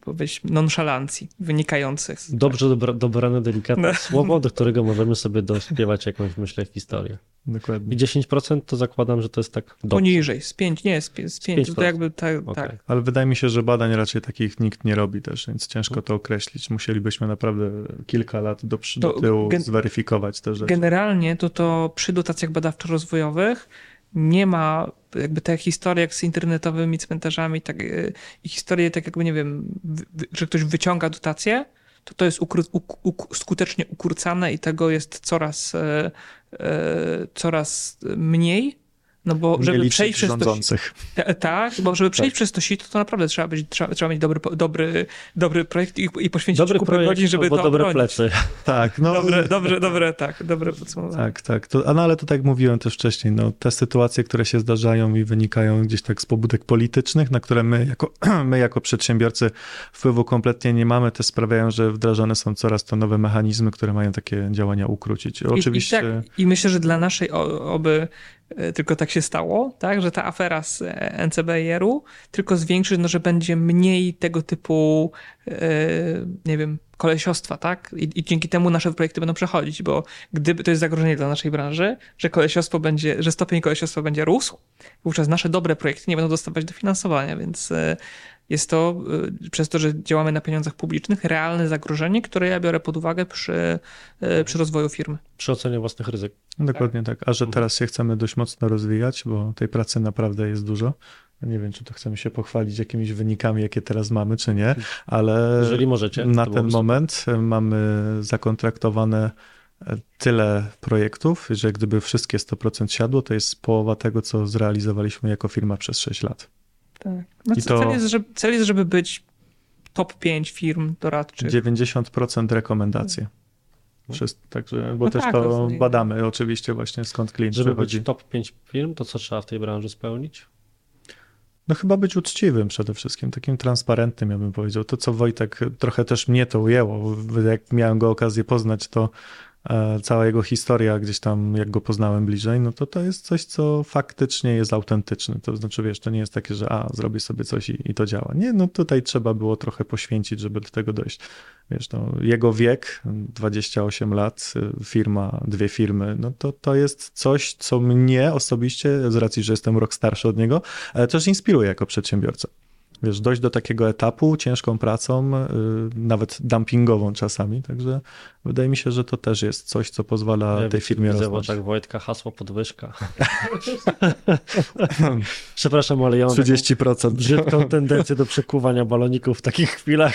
powiedzmy, nonszalancji wynikających. Dobrze dobra, dobrane, delikatne no. słowo, do którego możemy sobie dośpiewać jakąś, myślę, historię. Dokładnie. I 10% to zakładam, że to jest tak dobrze. Poniżej, z 5, nie, z 5, z 5, 5%. to jakby tak, okay. tak. Ale wydaje mi się, że badań raczej takich nikt nie robi też, więc ciężko to określić. Musielibyśmy naprawdę kilka lat do, do tyłu zweryfikować te rzeczy. Generalnie to to przy dotacjach badawczo-rozwojowych nie ma jakby te historie jak z internetowymi cmentarzami tak, y, i historie tak jakby, nie wiem, że ktoś wyciąga dotację, to to jest ukru, uk, skutecznie ukurcane i tego jest coraz, e, coraz mniej. No bo żeby przejść przez to Tak, bo żeby przejść tak. przez to sito, to naprawdę trzeba, być, trzeba, trzeba mieć dobry, dobry, dobry projekt i, i poświęcić dobry kupę projekt, godzin, żeby to dobre plecy. Tak, no. Dobre, dobre, dobre, tak, dobre podsumowanie. Tak, tak. To, no ale to tak jak mówiłem też wcześniej, no, te sytuacje, które się zdarzają i wynikają gdzieś tak z pobudek politycznych, na które my jako, my jako przedsiębiorcy wpływu kompletnie nie mamy, te sprawiają, że wdrażane są coraz to nowe mechanizmy, które mają takie działania ukrócić. Oczywiście. I, i, tak, i myślę, że dla naszej oby tylko tak się stało, tak, że ta afera z e, NCBR-u tylko zwiększy, no, że będzie mniej tego typu, e, nie wiem, kolesiostwa, tak? I, I, dzięki temu nasze projekty będą przechodzić, bo gdyby to jest zagrożenie dla naszej branży, że kolesiostwo będzie, że stopień kolesiostwa będzie rósł, wówczas nasze dobre projekty nie będą dostawać dofinansowania, więc e, jest to e, przez to, że działamy na pieniądzach publicznych, realne zagrożenie, które ja biorę pod uwagę przy, e, przy rozwoju firmy. Przy ocenie własnych ryzyk. Dokładnie tak. tak. A że teraz się chcemy dość mocno rozwijać, bo tej pracy naprawdę jest dużo, nie wiem, czy to chcemy się pochwalić jakimiś wynikami, jakie teraz mamy, czy nie, ale Jeżeli możecie, na ten moment mamy zakontraktowane tyle projektów, że gdyby wszystkie 100% siadło, to jest połowa tego, co zrealizowaliśmy jako firma przez 6 lat. Tak. No, I cel, to... jest, żeby, cel jest, żeby być top 5 firm doradczych. 90% rekomendacje. Wszystko, także, bo no też tak, to badamy oczywiście właśnie skąd klient Żeby być top 5 firm, to co trzeba w tej branży spełnić? No chyba być uczciwym przede wszystkim, takim transparentnym, ja bym powiedział. To, co Wojtek, trochę też mnie to ujęło, jak miałem go okazję poznać, to cała jego historia gdzieś tam, jak go poznałem bliżej, no to to jest coś, co faktycznie jest autentyczne. To znaczy, wiesz, to nie jest takie, że a, zrobię sobie coś i, i to działa. Nie, no tutaj trzeba było trochę poświęcić, żeby do tego dojść. Wiesz, no, jego wiek, 28 lat, y, firma, dwie firmy, no to to jest coś, co mnie osobiście, z racji, że jestem rok starszy od niego, też inspiruje jako przedsiębiorca wiesz, dojść do takiego etapu ciężką pracą, yy, nawet dumpingową czasami, także wydaje mi się, że to też jest coś, co pozwala ja tej firmie widzę rosnąć. tak Wojtka hasło podwyżka. Przepraszam, ale ja mam 30%. brzydką tendencję do przekuwania baloników w takich chwilach,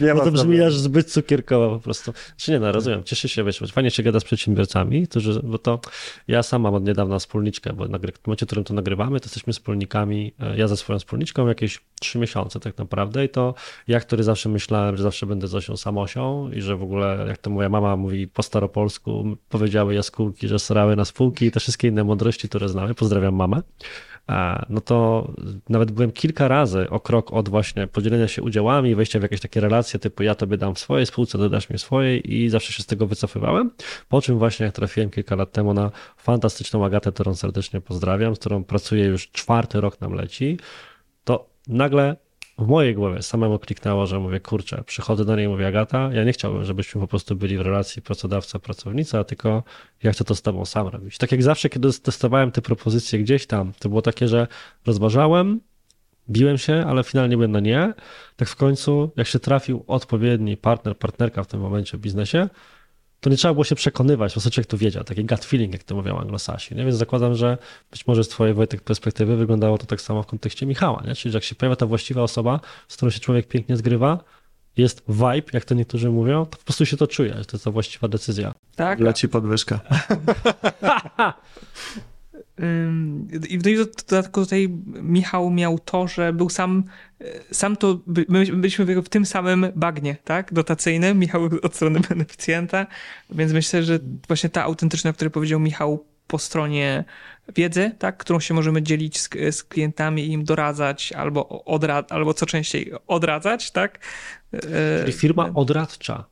nie bo to brzmi aż zbyt cukierkowo po prostu. Czy nie, no rozumiem, cieszę się, wiesz, fajnie się gada z przedsiębiorcami, którzy, bo to ja sam mam od niedawna wspólniczkę, bo w momencie, w którym to nagrywamy, to jesteśmy wspólnikami, e, ja ze swoją wspólniczką jakieś trzy miesiące tak naprawdę i to ja, który zawsze myślałem, że zawsze będę Zosią samosią i że w ogóle, jak to moja mama mówi po staropolsku, powiedziały jaskółki, że srały na spółki i te wszystkie inne mądrości, które znamy, pozdrawiam mamę, no to nawet byłem kilka razy o krok od właśnie podzielenia się udziałami, wejścia w jakieś takie relacje typu ja tobie dam w swojej spółce, ty dasz mi swojej i zawsze się z tego wycofywałem, po czym właśnie jak trafiłem kilka lat temu na fantastyczną Agatę, którą serdecznie pozdrawiam, z którą pracuję już czwarty rok nam leci, nagle w mojej głowie samemu kliknęło, że mówię, kurczę, przychodzę do niej i mówię, Agata, ja nie chciałbym, żebyśmy po prostu byli w relacji pracodawca-pracownica, tylko ja chcę to z tobą sam robić. Tak jak zawsze, kiedy testowałem te propozycje gdzieś tam, to było takie, że rozważałem, biłem się, ale finalnie byłem na nie. Tak w końcu, jak się trafił odpowiedni partner, partnerka w tym momencie w biznesie, to nie trzeba było się przekonywać, po prostu człowiek to wiedział, taki gut feeling, jak to mówią anglosasi, nie? więc zakładam, że być może z twojej Wojtek perspektywy wyglądało to tak samo w kontekście Michała, nie? czyli że jak się pojawia ta właściwa osoba, z którą się człowiek pięknie zgrywa, jest vibe, jak to niektórzy mówią, to po prostu się to czuje, że to jest ta właściwa decyzja. Tak. Leci podwyżka. I w dodatku tutaj Michał miał to, że był sam, sam to, my byliśmy w tym samym bagnie, tak, dotacyjnym, Michał od strony beneficjenta, więc myślę, że właśnie ta autentyczność, o której powiedział Michał po stronie wiedzy, tak, którą się możemy dzielić z, z klientami i im doradzać albo, odra, albo co częściej odradzać, tak. Czyli firma odradcza.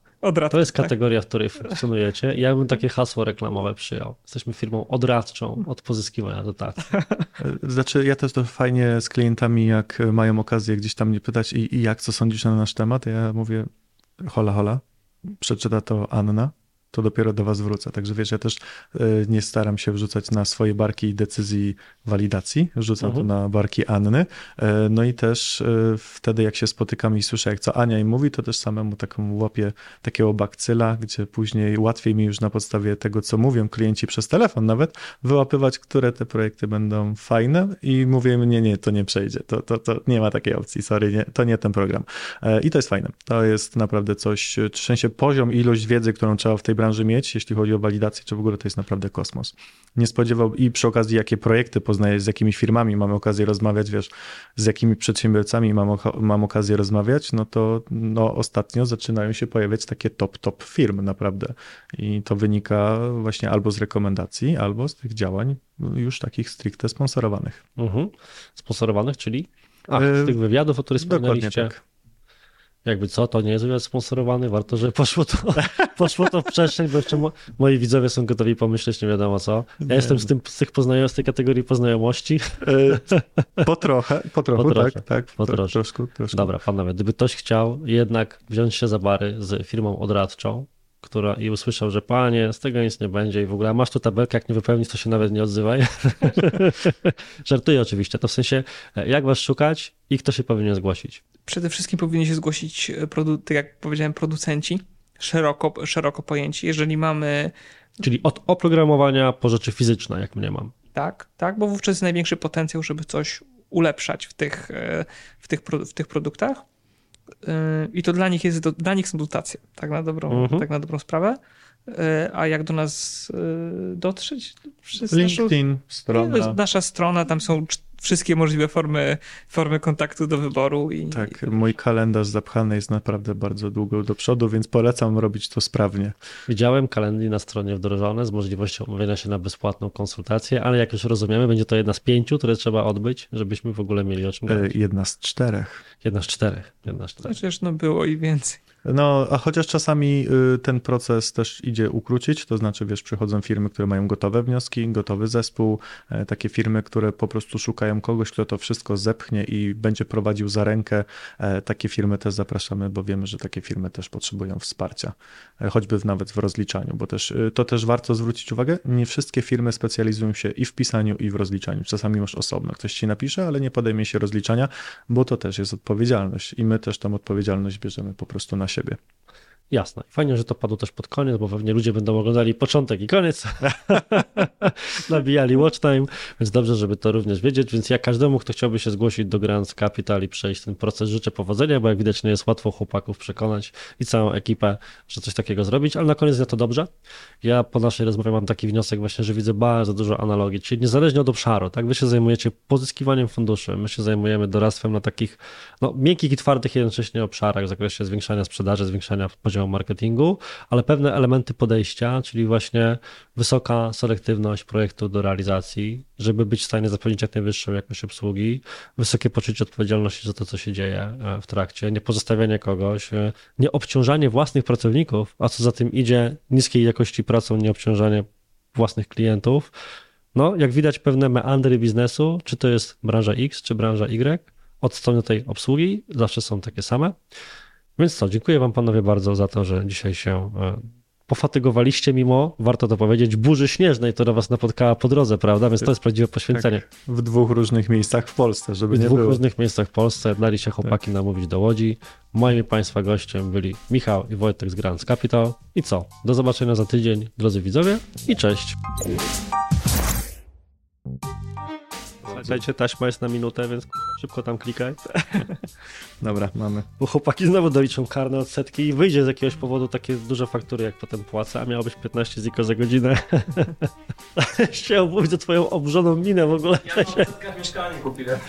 To jest tak. kategoria, w której funkcjonujecie. Ja bym takie hasło reklamowe przyjął. Jesteśmy firmą odradczą od pozyskiwania dotacji. Znaczy, ja też to fajnie z klientami, jak mają okazję gdzieś tam mnie pytać i, i jak, co sądzisz na nasz temat, ja mówię hola, hola, przeczyta to Anna, to dopiero do was wrócę. Także wiesz, ja też e, nie staram się wrzucać na swoje barki decyzji walidacji, rzucam mhm. to na barki Anny. E, no i też e, wtedy, jak się spotykam i słyszę, jak co Ania im mówi, to też samemu taką łapię takiego bakcyla, gdzie później łatwiej mi już na podstawie tego, co mówią klienci przez telefon nawet, wyłapywać, które te projekty będą fajne i mówię im, nie, nie, to nie przejdzie, to, to, to nie ma takiej opcji, sorry, nie, to nie ten program. I to jest fajne. To jest naprawdę coś, w sensie poziom, ilość wiedzy, którą trzeba w tej branży mieć, jeśli chodzi o walidację, czy w ogóle to jest naprawdę kosmos. Nie spodziewał i przy okazji, jakie projekty poznajesz, z jakimi firmami mamy okazję rozmawiać, wiesz, z jakimi przedsiębiorcami mam, mam okazję rozmawiać, no to no, ostatnio zaczynają się pojawiać takie top, top firm naprawdę. I to wynika właśnie albo z rekomendacji, albo z tych działań już takich stricte sponsorowanych. Mhm. Sponsorowanych, czyli? Ach, z tych wywiadów, o których wspomnieliście. Dokładnie tak. Jakby co, to nie jest wywiad sponsorowany, warto, że poszło to, poszło to w przestrzeń, bo jeszcze mo, moi widzowie są gotowi pomyśleć nie wiadomo co. Ja nie. jestem z, tym, z, tych poznajomych, z tej kategorii poznajomości. E, po trochę, po trochu, po trosze, tak, tak. Po. Troszkę, troszkę. Dobra, panowie, gdyby ktoś chciał jednak wziąć się za bary z firmą odradczą, która i usłyszał, że panie, z tego nic nie będzie i w ogóle masz tu tabelkę, jak nie wypełnisz, to się nawet nie odzywaj. Żartuję oczywiście, to w sensie jak was szukać i kto się powinien zgłosić? Przede wszystkim powinni się zgłosić, e, tak jak powiedziałem, producenci, szeroko, szeroko pojęci. Jeżeli mamy... Czyli od oprogramowania po rzeczy fizyczne, jak mnie mam. Tak, tak, bo wówczas jest największy potencjał, żeby coś ulepszać w tych, e, w tych, w tych produktach. E, I to dla nich jest, dla nich są dotacje, tak na dobrą, mhm. tak na dobrą sprawę. A jak do nas dotrzeć? Przez LinkedIn, naszą, strona. Nasza strona, tam są wszystkie możliwe formy, formy kontaktu do wyboru. I, tak, mój kalendarz zapchany jest naprawdę bardzo długo do przodu, więc polecam robić to sprawnie. Widziałem kalendarz na stronie wdrożone z możliwością umówienia się na bezpłatną konsultację, ale jak już rozumiemy, będzie to jedna z pięciu, które trzeba odbyć, żebyśmy w ogóle mieli o czym mówić. Jedna z czterech. Jedna z czterech. Jedna z czterech. Chociaż no było i więcej. No, a chociaż czasami y, ten proces też idzie ukrócić, to znaczy, wiesz, przychodzą firmy, które mają gotowe wnioski, gotowy zespół, e, takie firmy, które po prostu szukają kogoś, kto to wszystko zepchnie i będzie prowadził za rękę. E, takie firmy też zapraszamy, bo wiemy, że takie firmy też potrzebują wsparcia, e, choćby nawet w rozliczaniu, bo też y, to też warto zwrócić uwagę, nie wszystkie firmy specjalizują się i w pisaniu, i w rozliczaniu. Czasami masz osobno, ktoś ci napisze, ale nie podejmie się rozliczania, bo to też jest odpowiedzialność i my też tą odpowiedzialność bierzemy po prostu na siebie. Jasne. Fajnie, że to padło też pod koniec, bo pewnie ludzie będą oglądali początek i koniec. Nabijali watch time, więc dobrze, żeby to również wiedzieć. Więc ja każdemu, kto chciałby się zgłosić do Grand Capital i przejść ten proces, życzę powodzenia, bo jak widać, nie jest łatwo chłopaków przekonać i całą ekipę, że coś takiego zrobić, ale na koniec ja to dobrze. Ja po naszej rozmowie mam taki wniosek właśnie, że widzę bardzo dużo analogii, czyli niezależnie od obszaru, tak? Wy się zajmujecie pozyskiwaniem funduszy, my się zajmujemy doradztwem na takich no, miękkich i twardych jednocześnie obszarach w zakresie zwiększania sprzedaży, zwiększania poziomu marketingu, ale pewne elementy podejścia, czyli właśnie wysoka selektywność projektu do realizacji, żeby być w stanie zapewnić jak najwyższą jakość obsługi, wysokie poczucie odpowiedzialności za to, co się dzieje e, w trakcie, nie pozostawianie kogoś, e, nie obciążanie własnych pracowników, a co za tym idzie, niskiej jakości pracą, nie obciążanie własnych klientów. No, jak widać, pewne meandry biznesu, czy to jest branża X, czy branża Y, od strony tej obsługi zawsze są takie same. Więc co, dziękuję Wam panowie bardzo za to, że dzisiaj się e, pofatygowaliście mimo, warto to powiedzieć, burzy śnieżnej, która was napotkała po drodze, prawda? Więc to jest prawdziwe poświęcenie. Tak, w dwóch różnych miejscach w Polsce, żeby w nie było. W dwóch różnych miejscach w Polsce dali się chłopaki tak. namówić do Łodzi. Moimi Państwa gościem byli Michał i Wojtek z Grand Capital. I co? Do zobaczenia za tydzień, drodzy widzowie i cześć. Słuchajcie, taśma jest na minutę, więc szybko tam klikaj. Dobra, mamy. Bo chłopaki znowu doliczą karne odsetki i wyjdzie z jakiegoś powodu takie duże faktury, jak potem płacę, a miało być 15 ziko za godzinę. Chciałem mówić za twoją oburzoną minę w ogóle. Ja na mieszkanie kupiłem.